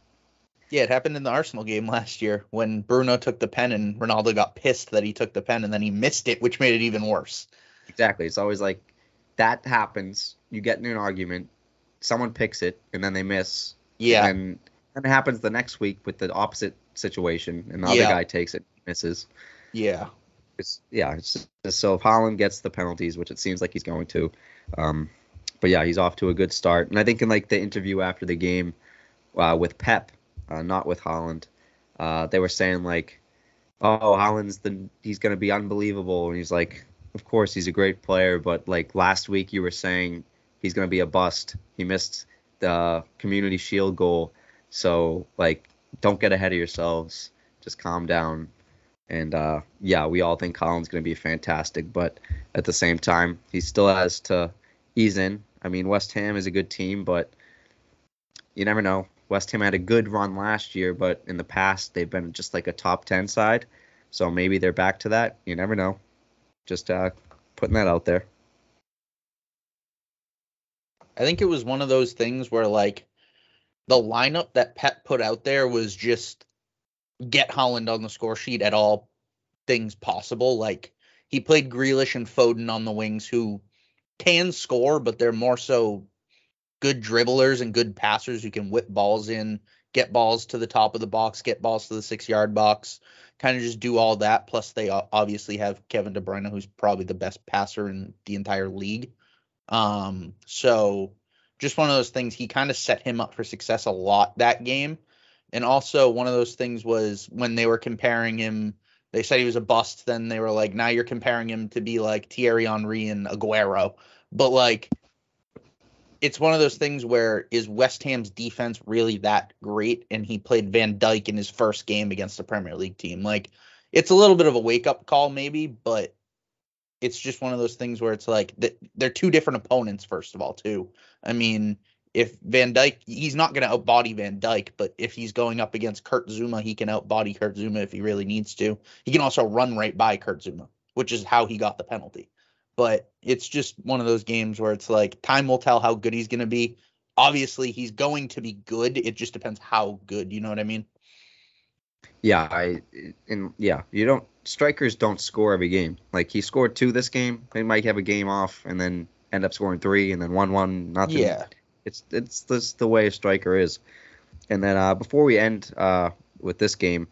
[SPEAKER 2] Yeah, it happened in the Arsenal game last year when Bruno took the pen and Ronaldo got pissed that he took the pen and then he missed it, which made it even worse.
[SPEAKER 1] Exactly. It's always like that happens. You get in an argument, someone picks it, and then they miss.
[SPEAKER 2] Yeah.
[SPEAKER 1] And then it happens the next week with the opposite situation, and the yeah. other guy takes it, misses.
[SPEAKER 2] Yeah
[SPEAKER 1] it's yeah. It's just, so if Haaland gets the penalties, which it seems like he's going to, um, but yeah, he's off to a good start. And I think in like the interview after the game uh, with Pep, uh, not with Haaland, uh, they were saying like, oh, Haaland's the he's gonna be unbelievable, and he's like, of course he's a great player, but like last week you were saying he's gonna be a bust. He missed the Community Shield goal, so like don't get ahead of yourselves. Just calm down. And uh, yeah, we all think Haaland's going to be fantastic, but at the same time, he still has to ease in. I mean, West Ham is a good team, but you never know. West Ham had a good run last year, but in the past they've been just like a top 10 side. So maybe they're back to that. You never know. Just uh, putting that out there.
[SPEAKER 2] I think it was one of those things where like the lineup that Pep put out there was just get Haaland on the score sheet at all things possible. Like he played Grealish and Foden on the wings who can score, but they're more so good dribblers and good passers who can whip balls in, get balls to the top of the box, get balls to the six yard box, kind of just do all that. Plus, they obviously have Kevin De Bruyne, who's probably the best passer in the entire league. Um, so just one of those things. He kind of set him up for success a lot that game. And also one of those things was when they were comparing him, they said he was a bust. Then they were like, now you're comparing him to be like Thierry Henry and Aguero. But like, it's one of those things where is West Ham's defense really that great? And he played Van Dijk in his first game against the Premier League team. Like, it's a little bit of a wake up call, maybe, but it's just one of those things where it's like they're two different opponents. First of all, too. I mean, if Van Dijk, he's not going to outbody Van Dijk, but if he's going up against Kurt Zouma, he can outbody Kurt Zouma if he really needs to. He can also run right by Kurt Zouma, which is how he got the penalty. But it's just one of those games where it's like time will tell how good he's going to be. Obviously, he's going to be good. It just depends how good. You know what I mean?
[SPEAKER 1] Yeah, I and yeah, you don't strikers don't score every game. Like he scored two this game. They might have a game off and then end up scoring three and then one one nothing.
[SPEAKER 2] Yeah.
[SPEAKER 1] It's it's this the way a striker is. And then uh, before we end uh, with this game,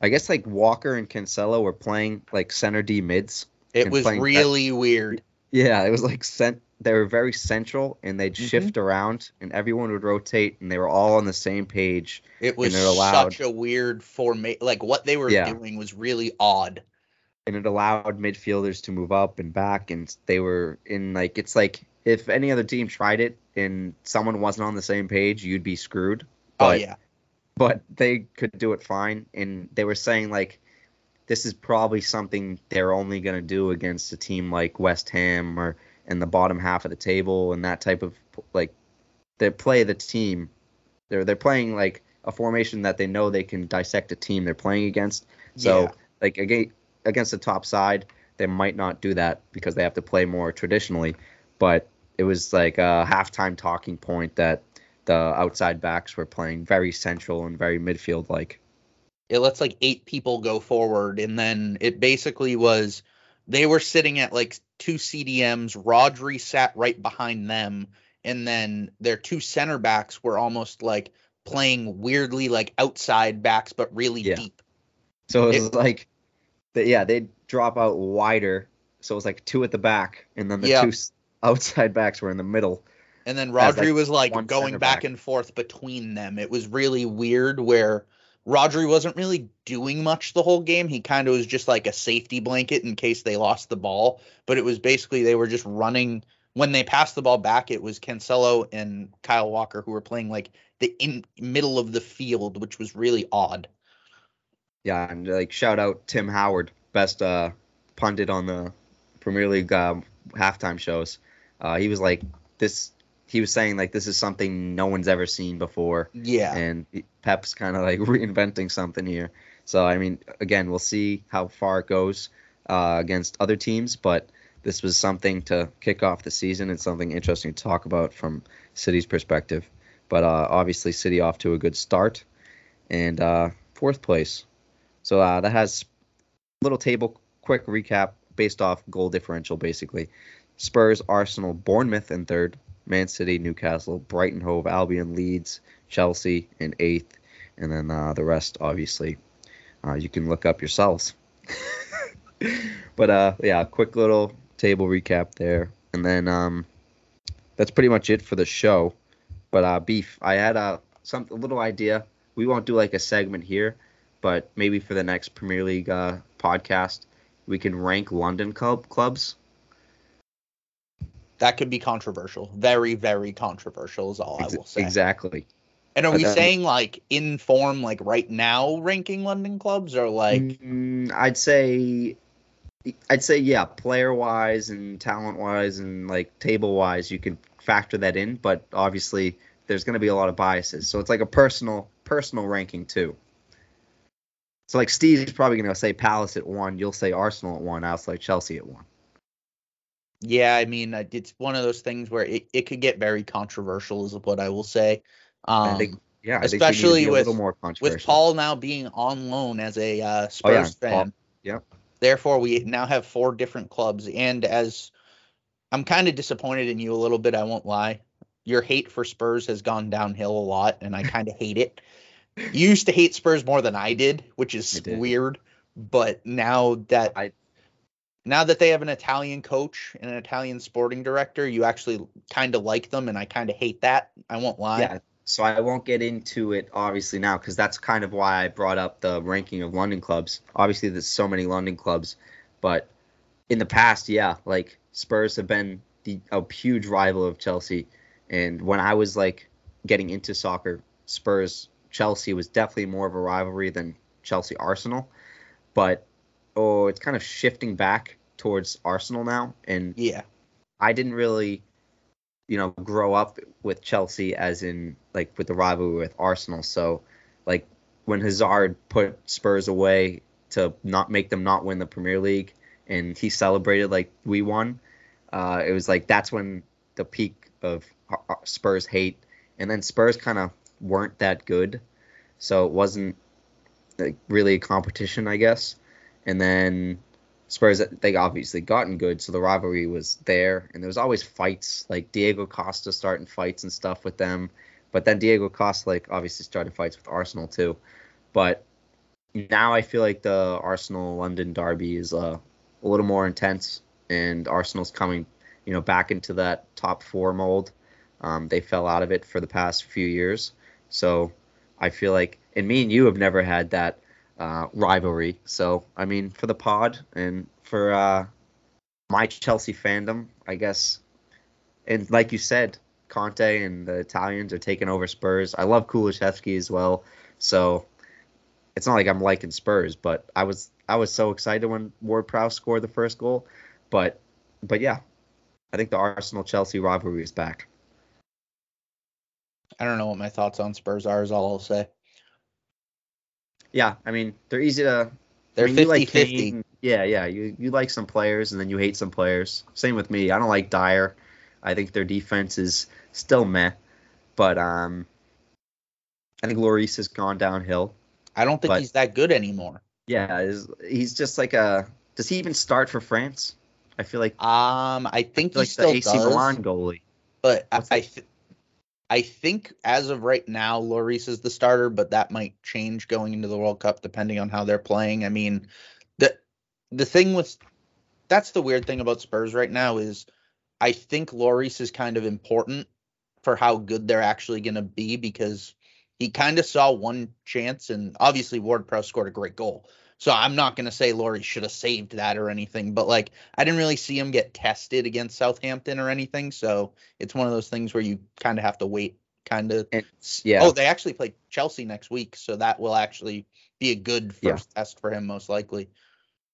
[SPEAKER 1] I guess like Walker and Cancelo were playing like center D mids.
[SPEAKER 2] It was really that, weird.
[SPEAKER 1] Yeah, it was like sent they were very central and they'd mm-hmm. shift around and everyone would rotate and they were all on the same page.
[SPEAKER 2] It was such a weird formation. Like what they were yeah. doing was really odd.
[SPEAKER 1] And it allowed midfielders to move up and back and they were in like it's like if any other team tried it and someone wasn't on the same page, you'd be screwed.
[SPEAKER 2] Oh, but, oh yeah.
[SPEAKER 1] But they could do it fine and they were saying like this is probably something they're only going to do against a team like West Ham or in the bottom half of the table and that type of like they play the team. They're they're playing like a formation that they know they can dissect a team they're playing against. So yeah. like against against the top side, they might not do that because they have to play more traditionally. But it was like a halftime talking point that the outside backs were playing very central and very midfield like.
[SPEAKER 2] It lets like eight people go forward, and then it basically was they were sitting at like two CDMs. Rodri sat right behind them, and then their two center backs were almost like playing weirdly like outside backs, but really yeah. deep.
[SPEAKER 1] So it was it, like, yeah, they'd drop out wider. So it was like two at the back, and then the yeah. two outside backs were in the middle.
[SPEAKER 2] And then Rodri like was like going back, back and forth between them. It was really weird where Rodri wasn't really doing much the whole game. He kind of was just like a safety blanket in case they lost the ball. But it was basically they were just running. When they passed the ball back, it was Cancelo and Kyle Walker who were playing like the in middle of the field, which was really odd.
[SPEAKER 1] Yeah, and like shout out Tim Howard, best uh, pundit on the Premier League uh, halftime shows. Uh, he was like, this he was saying like this is something no one's ever seen before.
[SPEAKER 2] Yeah.
[SPEAKER 1] And Pep's kind of like *laughs* reinventing something here. So I mean, again, we'll see how far it goes uh, against other teams, but this was something to kick off the season and something interesting to talk about from City's perspective. But uh, obviously, City off to a good start and uh, fourth place. So uh, that has little table quick recap based off goal differential, basically. Spurs, Arsenal, Bournemouth in third, Man City, Newcastle, Brighton, Hove, Albion, Leeds, Chelsea in eighth, and then uh, the rest, obviously, uh, you can look up yourselves. *laughs* but uh, yeah, quick little table recap there, and then um, that's pretty much it for the show. But uh, beef, I had a some a little idea. We won't do like a segment here, but maybe for the next Premier League uh, podcast, we can rank London club clubs
[SPEAKER 2] that could be controversial. Very, very controversial is all I will say.
[SPEAKER 1] Exactly.
[SPEAKER 2] And are we saying like in form, like right now, ranking London clubs, or like?
[SPEAKER 1] Mm, I'd say, I'd say yeah, player wise and talent wise and like table wise, you could factor that in. But obviously, there's going to be a lot of biases, so it's like a personal personal ranking too. So like Steve's probably gonna say Palace at one. You'll say Arsenal at one. I'll say Chelsea at one.
[SPEAKER 2] Yeah, I mean, it's one of those things where it, it could get very controversial, is what I will say. Um,
[SPEAKER 1] I think yeah, I
[SPEAKER 2] especially with with Paul now being on loan as a uh, Spurs
[SPEAKER 1] Oh, yeah,
[SPEAKER 2] fan.
[SPEAKER 1] Paul- yep.
[SPEAKER 2] Therefore, we now have four different clubs, and as I'm kind of disappointed in you a little bit, I won't lie. Your hate for Spurs has gone downhill a lot, and I kind of hate it. You used to hate Spurs more than I did, which is
[SPEAKER 1] did.
[SPEAKER 2] weird. But now that
[SPEAKER 1] I-
[SPEAKER 2] now that they have an Italian coach and an Italian sporting director, you actually kind of like them, and I kind of hate that. I won't lie.
[SPEAKER 1] Yeah. So I won't get into it obviously now because that's kind of why I brought up the ranking of London clubs. Obviously, there's so many London clubs, but in the past, yeah, like Spurs have been the a huge rival of Chelsea. And when I was like getting into soccer, Spurs Chelsea was definitely more of a rivalry than Chelsea Arsenal. But oh, it's kind of shifting back towards Arsenal now, and
[SPEAKER 2] Yeah.
[SPEAKER 1] I didn't really, you know, grow up with Chelsea as in like with the rivalry with Arsenal. So, like when Hazard put Spurs away to not make them not win the Premier League, and he celebrated like we won, uh, it was like that's when the peak of Spurs hate, and then Spurs kind of weren't that good, so it wasn't like really a competition, I guess. And then Spurs they obviously gotten good, so the rivalry was there, and there was always fights like Diego Costa starting fights and stuff with them, but then Diego Costa like obviously started fights with Arsenal too, but now I feel like the Arsenal London derby is uh, a little more intense, and Arsenal's coming you know back into that top four mold. Um, they fell out of it for the past few years, so I feel like, and me and you have never had that uh, rivalry. So I mean, for the pod and for uh, my Chelsea fandom, I guess, and like you said, Conte and the Italians are taking over Spurs. I love Kulusevski as well, so it's not like I'm liking Spurs, but I was I was so excited when Ward Prowse scored the first goal, but but yeah, I think the Arsenal Chelsea rivalry is back.
[SPEAKER 2] I don't know what my thoughts on Spurs are, is all I'll say.
[SPEAKER 1] Yeah, I mean they're easy to
[SPEAKER 2] They're
[SPEAKER 1] I mean, you
[SPEAKER 2] 50
[SPEAKER 1] like
[SPEAKER 2] 50.
[SPEAKER 1] Kane. Yeah, yeah. You you like some players and then you hate some players. Same with me. I don't like Dier. I think their defense is still meh. But um I think Lloris has gone downhill.
[SPEAKER 2] I don't think
[SPEAKER 1] but-
[SPEAKER 2] he's that good anymore.
[SPEAKER 1] Yeah, he's just like a does he even start for France? I feel like
[SPEAKER 2] Um, I think he
[SPEAKER 1] like
[SPEAKER 2] still
[SPEAKER 1] the AC
[SPEAKER 2] does,
[SPEAKER 1] Milan goalie.
[SPEAKER 2] but I
[SPEAKER 1] What's
[SPEAKER 2] I, th- I think as of right now, Lloris is the starter, but that might change going into the World Cup depending on how they're playing. I mean, the the thing with that's the weird thing about Spurs right now is I think Lloris is kind of important for how good they're actually going to be because he kind of saw one chance and obviously Ward Prowse scored a great goal. So I'm not going to say Lloris should have saved that or anything, but like I didn't really see him get tested against Southampton or anything. So it's one of those things where you kind of have to wait, kind of.
[SPEAKER 1] Yeah.
[SPEAKER 2] Oh, they actually play Chelsea next week, so that will actually be a good
[SPEAKER 1] Yeah.
[SPEAKER 2] first test for him, most likely.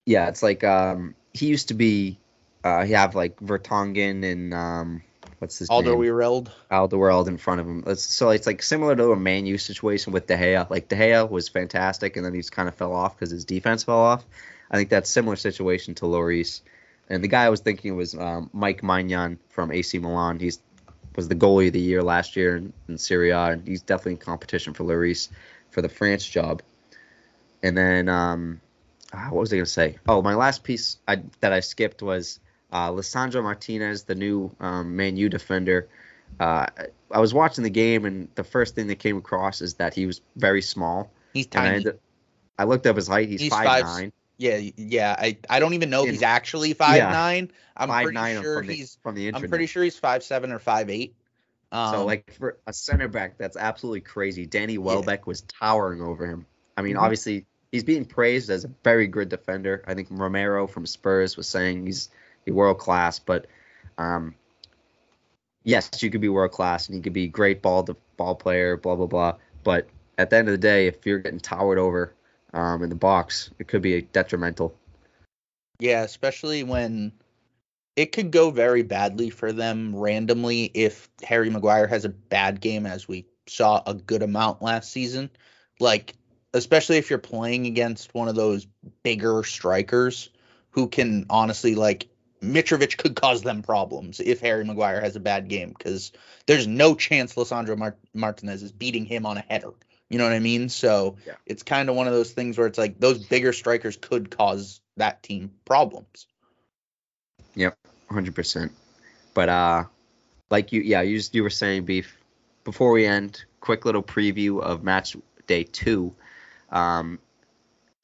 [SPEAKER 1] yeah, it's like um he used to be uh he have like Vertonghen and um what's his name?
[SPEAKER 2] Alderweireld.
[SPEAKER 1] Alderweireld in front of him. It's, so it's like similar to a Man U situation with De Gea. Like De Gea was fantastic, and then he's kind of fell off because his defense fell off. I think that's similar situation to Lloris. And the guy I was thinking was um, Mike Maignan from AC Milan. He's was the goalie of the year last year in, in Serie A, and he's definitely in competition for Lloris for the France job. And then um, ah, what was I gonna say? Oh, my last piece I, that I skipped was uh, Lisandro Martinez, the new um, Man U defender. Uh, I was watching the game, and the first thing that came across is that he was very small.
[SPEAKER 2] He's
[SPEAKER 1] I,
[SPEAKER 2] tiny.
[SPEAKER 1] ended- I looked up his height. He's,
[SPEAKER 2] He's
[SPEAKER 1] five
[SPEAKER 2] five-
[SPEAKER 1] nine.
[SPEAKER 2] Yeah, yeah. I, I don't even know if he's actually five
[SPEAKER 1] Yeah.
[SPEAKER 2] nine. I'm
[SPEAKER 1] Five
[SPEAKER 2] pretty
[SPEAKER 1] nine
[SPEAKER 2] sure
[SPEAKER 1] from the,
[SPEAKER 2] he's.
[SPEAKER 1] from the internet.
[SPEAKER 2] I'm pretty sure he's five seven or five eight. Um,
[SPEAKER 1] so like for a center back, that's absolutely crazy. Danny Welbeck was towering over him. I mean,
[SPEAKER 2] Mhm.
[SPEAKER 1] obviously he's being praised as a very good defender. I think Romero from Spurs was saying he's he world class, but um, yes, you could be world class and you could be great ball ball player, blah blah blah. But at the end of the day, if you're getting towered over um, in the box, it could be detrimental.
[SPEAKER 2] Yeah, especially when it could go very badly for them randomly if Harry Maguire has a bad game, as we saw a good amount last season. Like especially if you're playing against one of those bigger strikers who can honestly like Mitrovic could cause them problems if Harry Maguire has a bad game because there's no chance Lisandro Mart- Martinez is beating him on a header. You know what I mean? So
[SPEAKER 1] Yeah.
[SPEAKER 2] it's kind of one of those things where it's like those bigger strikers could cause that team problems.
[SPEAKER 1] Yep, hundred percent. But uh, like you, yeah, you just, you were saying, beef. Before we end, quick little preview of match day two. Um,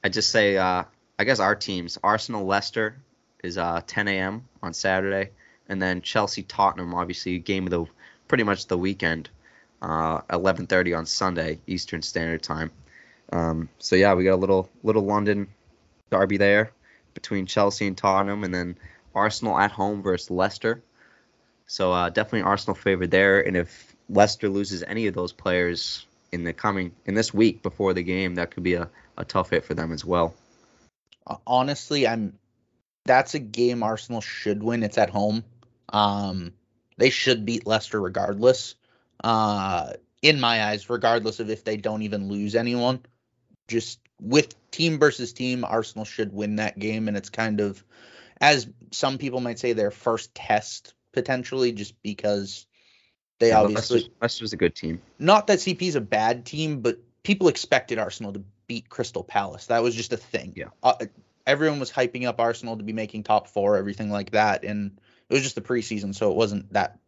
[SPEAKER 1] I just say, uh, I guess our teams, Arsenal, Leicester, is uh 10 a.m. on Saturday, and then Chelsea, Tottenham, obviously game of the pretty much the weekend, uh, 11:30 on Sunday Eastern Standard Time. Um, so yeah, we got a little little London derby there between Chelsea and Tottenham, and then Arsenal at home versus Leicester. So uh, definitely Arsenal favored there. And if Leicester loses any of those players in the coming in this week before the game, that could be a, a tough hit for them as well.
[SPEAKER 2] Honestly, I'm that's a game Arsenal should win. It's at home. Um, they should beat Leicester regardless. Uh, in my eyes, regardless of if they don't even lose anyone, just with team versus team, Arsenal should win that game, and it's kind of, as some people might say, their first test potentially, just because they
[SPEAKER 1] Yeah,
[SPEAKER 2] obviously
[SPEAKER 1] Leicester's, Leicester's a good team.
[SPEAKER 2] not that CP's a bad team, but people expected Arsenal to beat Crystal Palace. That was just a thing.
[SPEAKER 1] Yeah.
[SPEAKER 2] Uh, everyone was hyping up Arsenal to be making top four, everything like that, and it was just the preseason, so it wasn't that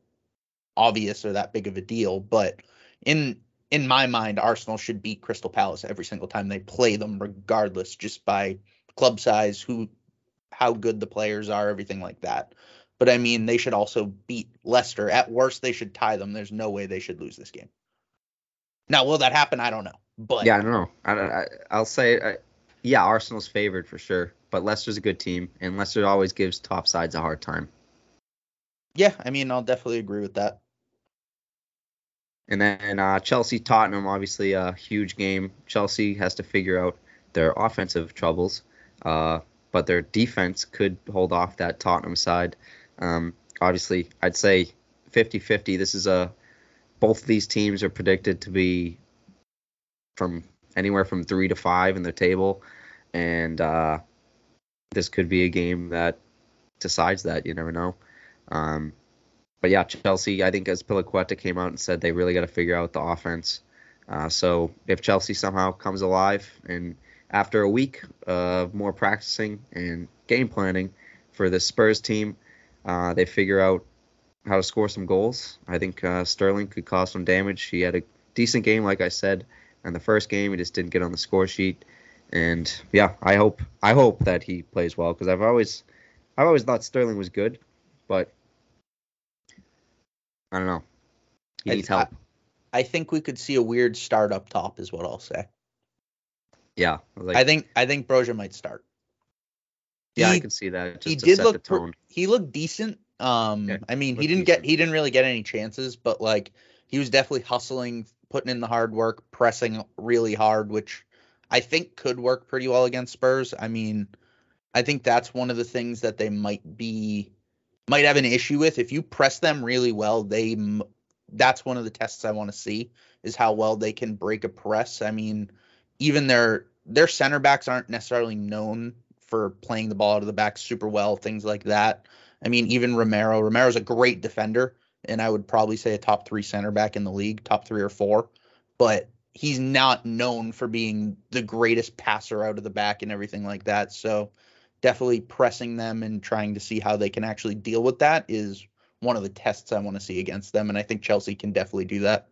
[SPEAKER 2] obvious or that big of a deal. But in in my mind, Arsenal should beat Crystal Palace every single time they play them, regardless, just by club size, who, how good the players are, everything like that. But I mean, they should also beat Leicester. At worst, they should tie them. There's no way they should lose this game. Now, will that happen? I don't know. But
[SPEAKER 1] Yeah, I don't know. I, I I'll say, uh, yeah, Arsenal's favored for sure, but Leicester's a good team, and Leicester always gives top sides a hard time.
[SPEAKER 2] yeah, I mean, I'll definitely agree with that.
[SPEAKER 1] And then uh, Chelsea Tottenham, obviously a huge game. Chelsea has to figure out their offensive troubles, uh, but their defense could hold off that Tottenham side. Um, obviously, I'd say 50-50. This is a both of these teams are predicted to be from anywhere from three to five in the table, and uh, this could be a game that decides that. You never know. Um, but yeah, Chelsea, I think Azpilicueta came out and said, they really got to figure out the offense. Uh, so if Chelsea somehow comes alive and after a week of more practicing and game planning for the Spurs team, uh, they figure out how to score some goals. I think uh, Sterling could cause some damage. He had a decent game, like I said, in the first game. He just didn't get on the score sheet. And yeah, I hope I hope that he plays well because I've always I've always thought Sterling was good, but I don't know. He
[SPEAKER 2] I-
[SPEAKER 1] needs help.
[SPEAKER 2] I think we could see a weird start up top, is what I'll say.
[SPEAKER 1] yeah, like
[SPEAKER 2] I think I think Broja might start.
[SPEAKER 1] yeah, I can see that. Just
[SPEAKER 2] he did look
[SPEAKER 1] tone.
[SPEAKER 2] he looked decent. Um,
[SPEAKER 1] Yeah,
[SPEAKER 2] I mean, he didn't get he didn't really get any chances, but like he was definitely hustling, putting in the hard work, pressing really hard, which I think could work pretty well against Spurs. I mean, I think that's one of the things that they might be might have an issue with. If you press them really well, they that's one of the tests I want to see is how well they can break a press. I mean, even their their center backs aren't necessarily known for playing the ball out of the back super well, things like that. I mean, even Romero, Romero's a great defender, and I would probably say a top three center back in the league, top three or four, but he's not known for being the greatest passer out of the back and everything like that. So definitely pressing them and trying to see how they can actually deal with that is one of the tests I want to see against them, and I think Chelsea can definitely do that.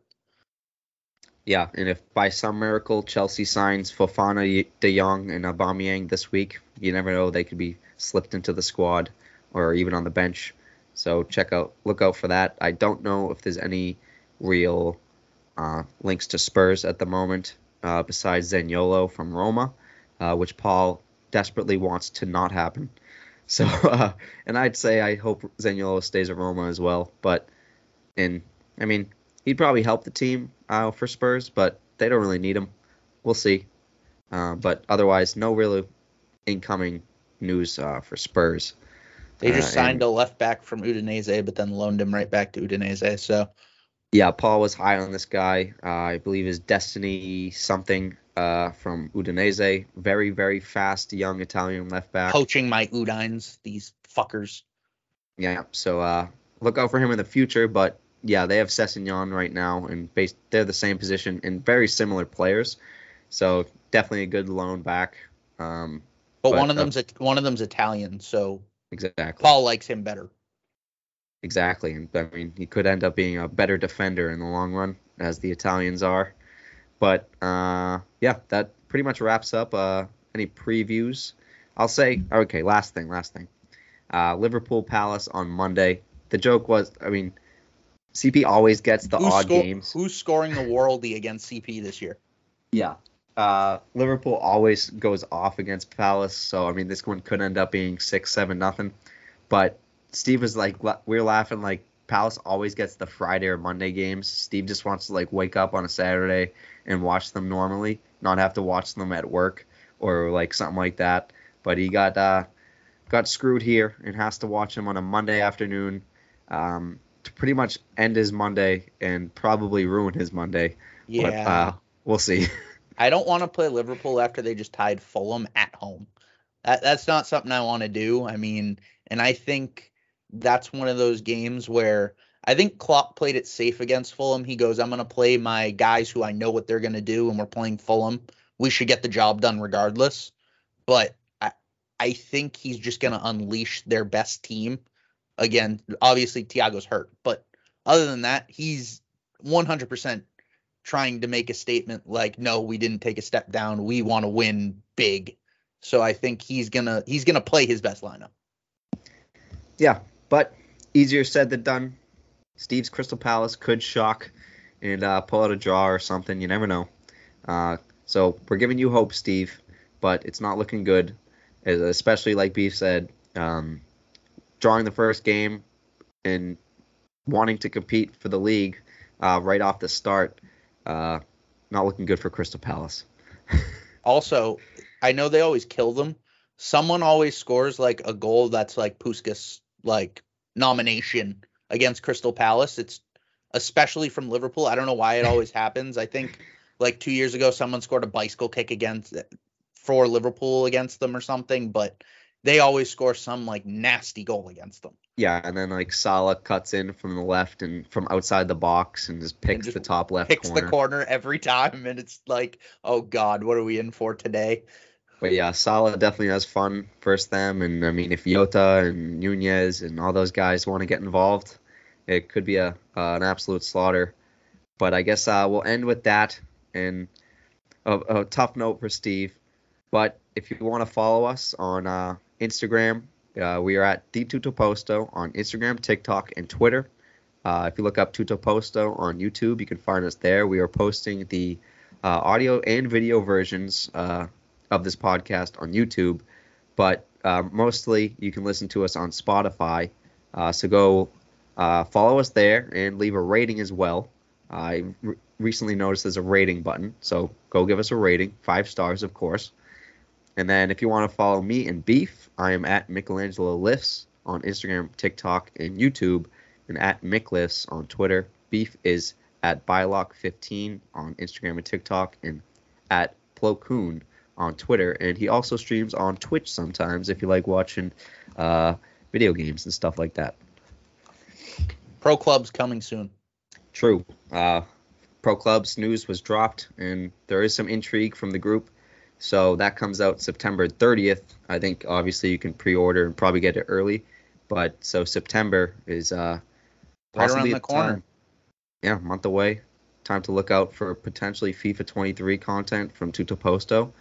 [SPEAKER 1] Yeah, and if by some miracle Chelsea signs Fofana, De Jong, and Aubameyang this week, you never know they could be slipped into the squad or even on the bench. So check out, look out for that. I don't know if there's any real uh, links to Spurs at the moment uh, besides Zaniolo from Roma, uh, which Paul desperately wants to not happen. So, *laughs* uh, and I'd say I hope Zaniolo stays at Roma as well. But, and I mean, he'd probably help the team uh, for Spurs, but they don't really need him. We'll see. Uh, but otherwise, no really incoming news uh, for Spurs.
[SPEAKER 2] They just signed
[SPEAKER 1] and-
[SPEAKER 2] a left back from Udinese, but then loaned him right back to Udinese. So
[SPEAKER 1] Yeah, Paul was high on this guy. Uh, I believe is Destiny something uh, from Udinese. Very, very fast young Italian left back.
[SPEAKER 2] Poaching my Udines, these fuckers.
[SPEAKER 1] Yeah, so uh, look out for him in the future. But yeah, they have Sessegnon right now, and based, they're the same position and very similar players. So definitely a good loan back. Um,
[SPEAKER 2] but, but, one of uh, them's one of them's Italian, so
[SPEAKER 1] exactly
[SPEAKER 2] Paul likes him better.
[SPEAKER 1] Exactly, and I mean he could end up being a better defender in the long run, as the Italians are. But uh, yeah, that pretty much wraps up uh, any previews. I'll say okay. Last thing, last thing. Uh, Liverpool Palace on Monday. The joke was, I mean, CP always gets the
[SPEAKER 2] who's
[SPEAKER 1] odd games.
[SPEAKER 2] Who's scoring the worldie against CP this year?
[SPEAKER 1] Yeah. Uh, Liverpool always goes off against Palace, so I mean this one could end up being six, seven, nothing. But Steve was like, we are laughing like Palace always gets the Friday or Monday games. Steve just wants to like wake up on a Saturday and watch them normally, not have to watch them at work or like something like that. But he got uh, got screwed here and has to watch them on a Monday afternoon um, to pretty much end his Monday and probably ruin his Monday.
[SPEAKER 2] Yeah,
[SPEAKER 1] but, uh, we'll see. *laughs*
[SPEAKER 2] I don't want to play Liverpool after they just tied Fulham at home. That that's not something I want to do. I mean, and I think that's one of those games where I think Klopp played it safe against Fulham. He goes, I'm going to play my guys who I know what they're going to do, and we're playing Fulham. We should get the job done regardless. But I, I think he's just going to unleash their best team. Again, obviously, Thiago's hurt. But other than that, he's 100% trying to make a statement like, no, we didn't take a step down. We want to win big. So I think he's gonna he's gonna play his best lineup.
[SPEAKER 1] Yeah, but easier said than done. Steve's Crystal Palace could shock and uh, pull out a draw or something. You never know. Uh, so we're giving you hope, Steve, but it's not looking good. Especially like Beef said, um, drawing the first game and wanting to compete for the league uh, right off the start. Uh, not looking good for Crystal Palace. *laughs*
[SPEAKER 2] also, I know they always kill them. Someone always scores like a goal that's like Puskas like nomination against Crystal Palace. It's especially from Liverpool. I don't know why it always *laughs* happens. I think like two years ago, someone scored a bicycle kick against for Liverpool against them or something, but they always score some like nasty goal against them.
[SPEAKER 1] Yeah, and then like Salah cuts in from the left and from outside the box and just picks and just the top left
[SPEAKER 2] picks
[SPEAKER 1] corner.
[SPEAKER 2] the corner every time, and it's like, oh god, what are we in for today?
[SPEAKER 1] But yeah, Salah definitely has fun first them, and I mean if Jota and Nunez and all those guys want to get involved, it could be a uh, an absolute slaughter. But I guess uh, we'll end with that and a, a, tough note for Steve. But if you want to follow us on uh, Instagram, uh, we are at the Tutto Posto on Instagram, TikTok, and Twitter. Uh, if you look up Tutto Posto on YouTube, you can find us there. We are posting the uh, audio and video versions of this podcast on YouTube, but uh, mostly you can listen to us on Spotify. Uh, so go uh, follow us there and leave a rating as well. I re- recently noticed there's a rating button, so go give us a rating, five stars, of course. And then if you want to follow me and Beef, I am at Michelangelo Lifts on Instagram, TikTok, and YouTube, and at MickLifts on Twitter. Beef is at Bylock15 on Instagram and TikTok, and at Plo Koon on Twitter, and he also streams on Twitch sometimes if you like watching uh, video games and stuff like that.
[SPEAKER 2] Pro Club's coming soon.
[SPEAKER 1] True. Uh, Pro Clubs news was dropped, and there is some intrigue from the group. So that comes out September 30th. I think obviously you can pre-order and probably get it early, but so September is uh,
[SPEAKER 2] possibly right around the corner.
[SPEAKER 1] Time. Yeah, month away. Time to look out for potentially FIFA 23 content from Tutto Posto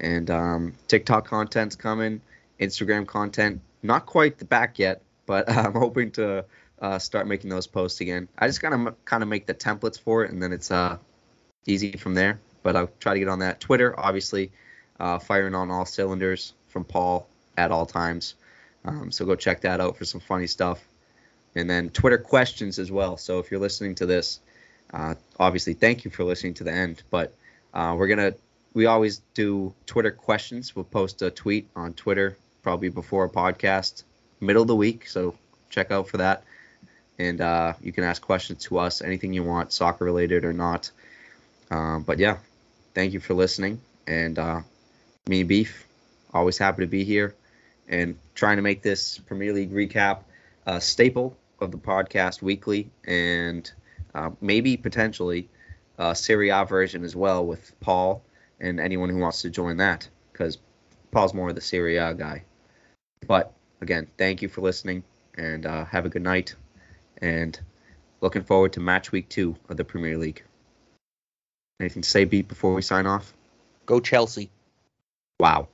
[SPEAKER 1] and um, TikTok content's coming, Instagram content not quite the back yet, but *laughs* I'm hoping to uh, start making those posts again. I just gotta kind of make the templates for it, and then it's uh, easy from there. But I'll try to get on that. Twitter, obviously, uh, firing on all cylinders from Paul at all times. Um, so go check that out for some funny stuff. And then Twitter questions as well. So if you're listening to this, uh, obviously thank you for listening to the end. But uh, we're gonna we always do Twitter questions. We'll post a tweet on Twitter probably before a podcast, middle of the week. So check out for that. and uh, you can ask questions to us, anything you want, soccer related or not. Um, but yeah, thank you for listening. And uh, me, and Beef, always happy to be here and trying to make this Premier League recap a staple of the podcast weekly and uh, maybe potentially a Serie A version as well with Paul and anyone who wants to join that because Paul's more of the Serie A guy. But again, thank you for listening and uh, have a good night. And looking forward to match week two of the Premier League. Anything to say, Beat, before we sign off?
[SPEAKER 2] Go Chelsea.
[SPEAKER 1] Wow.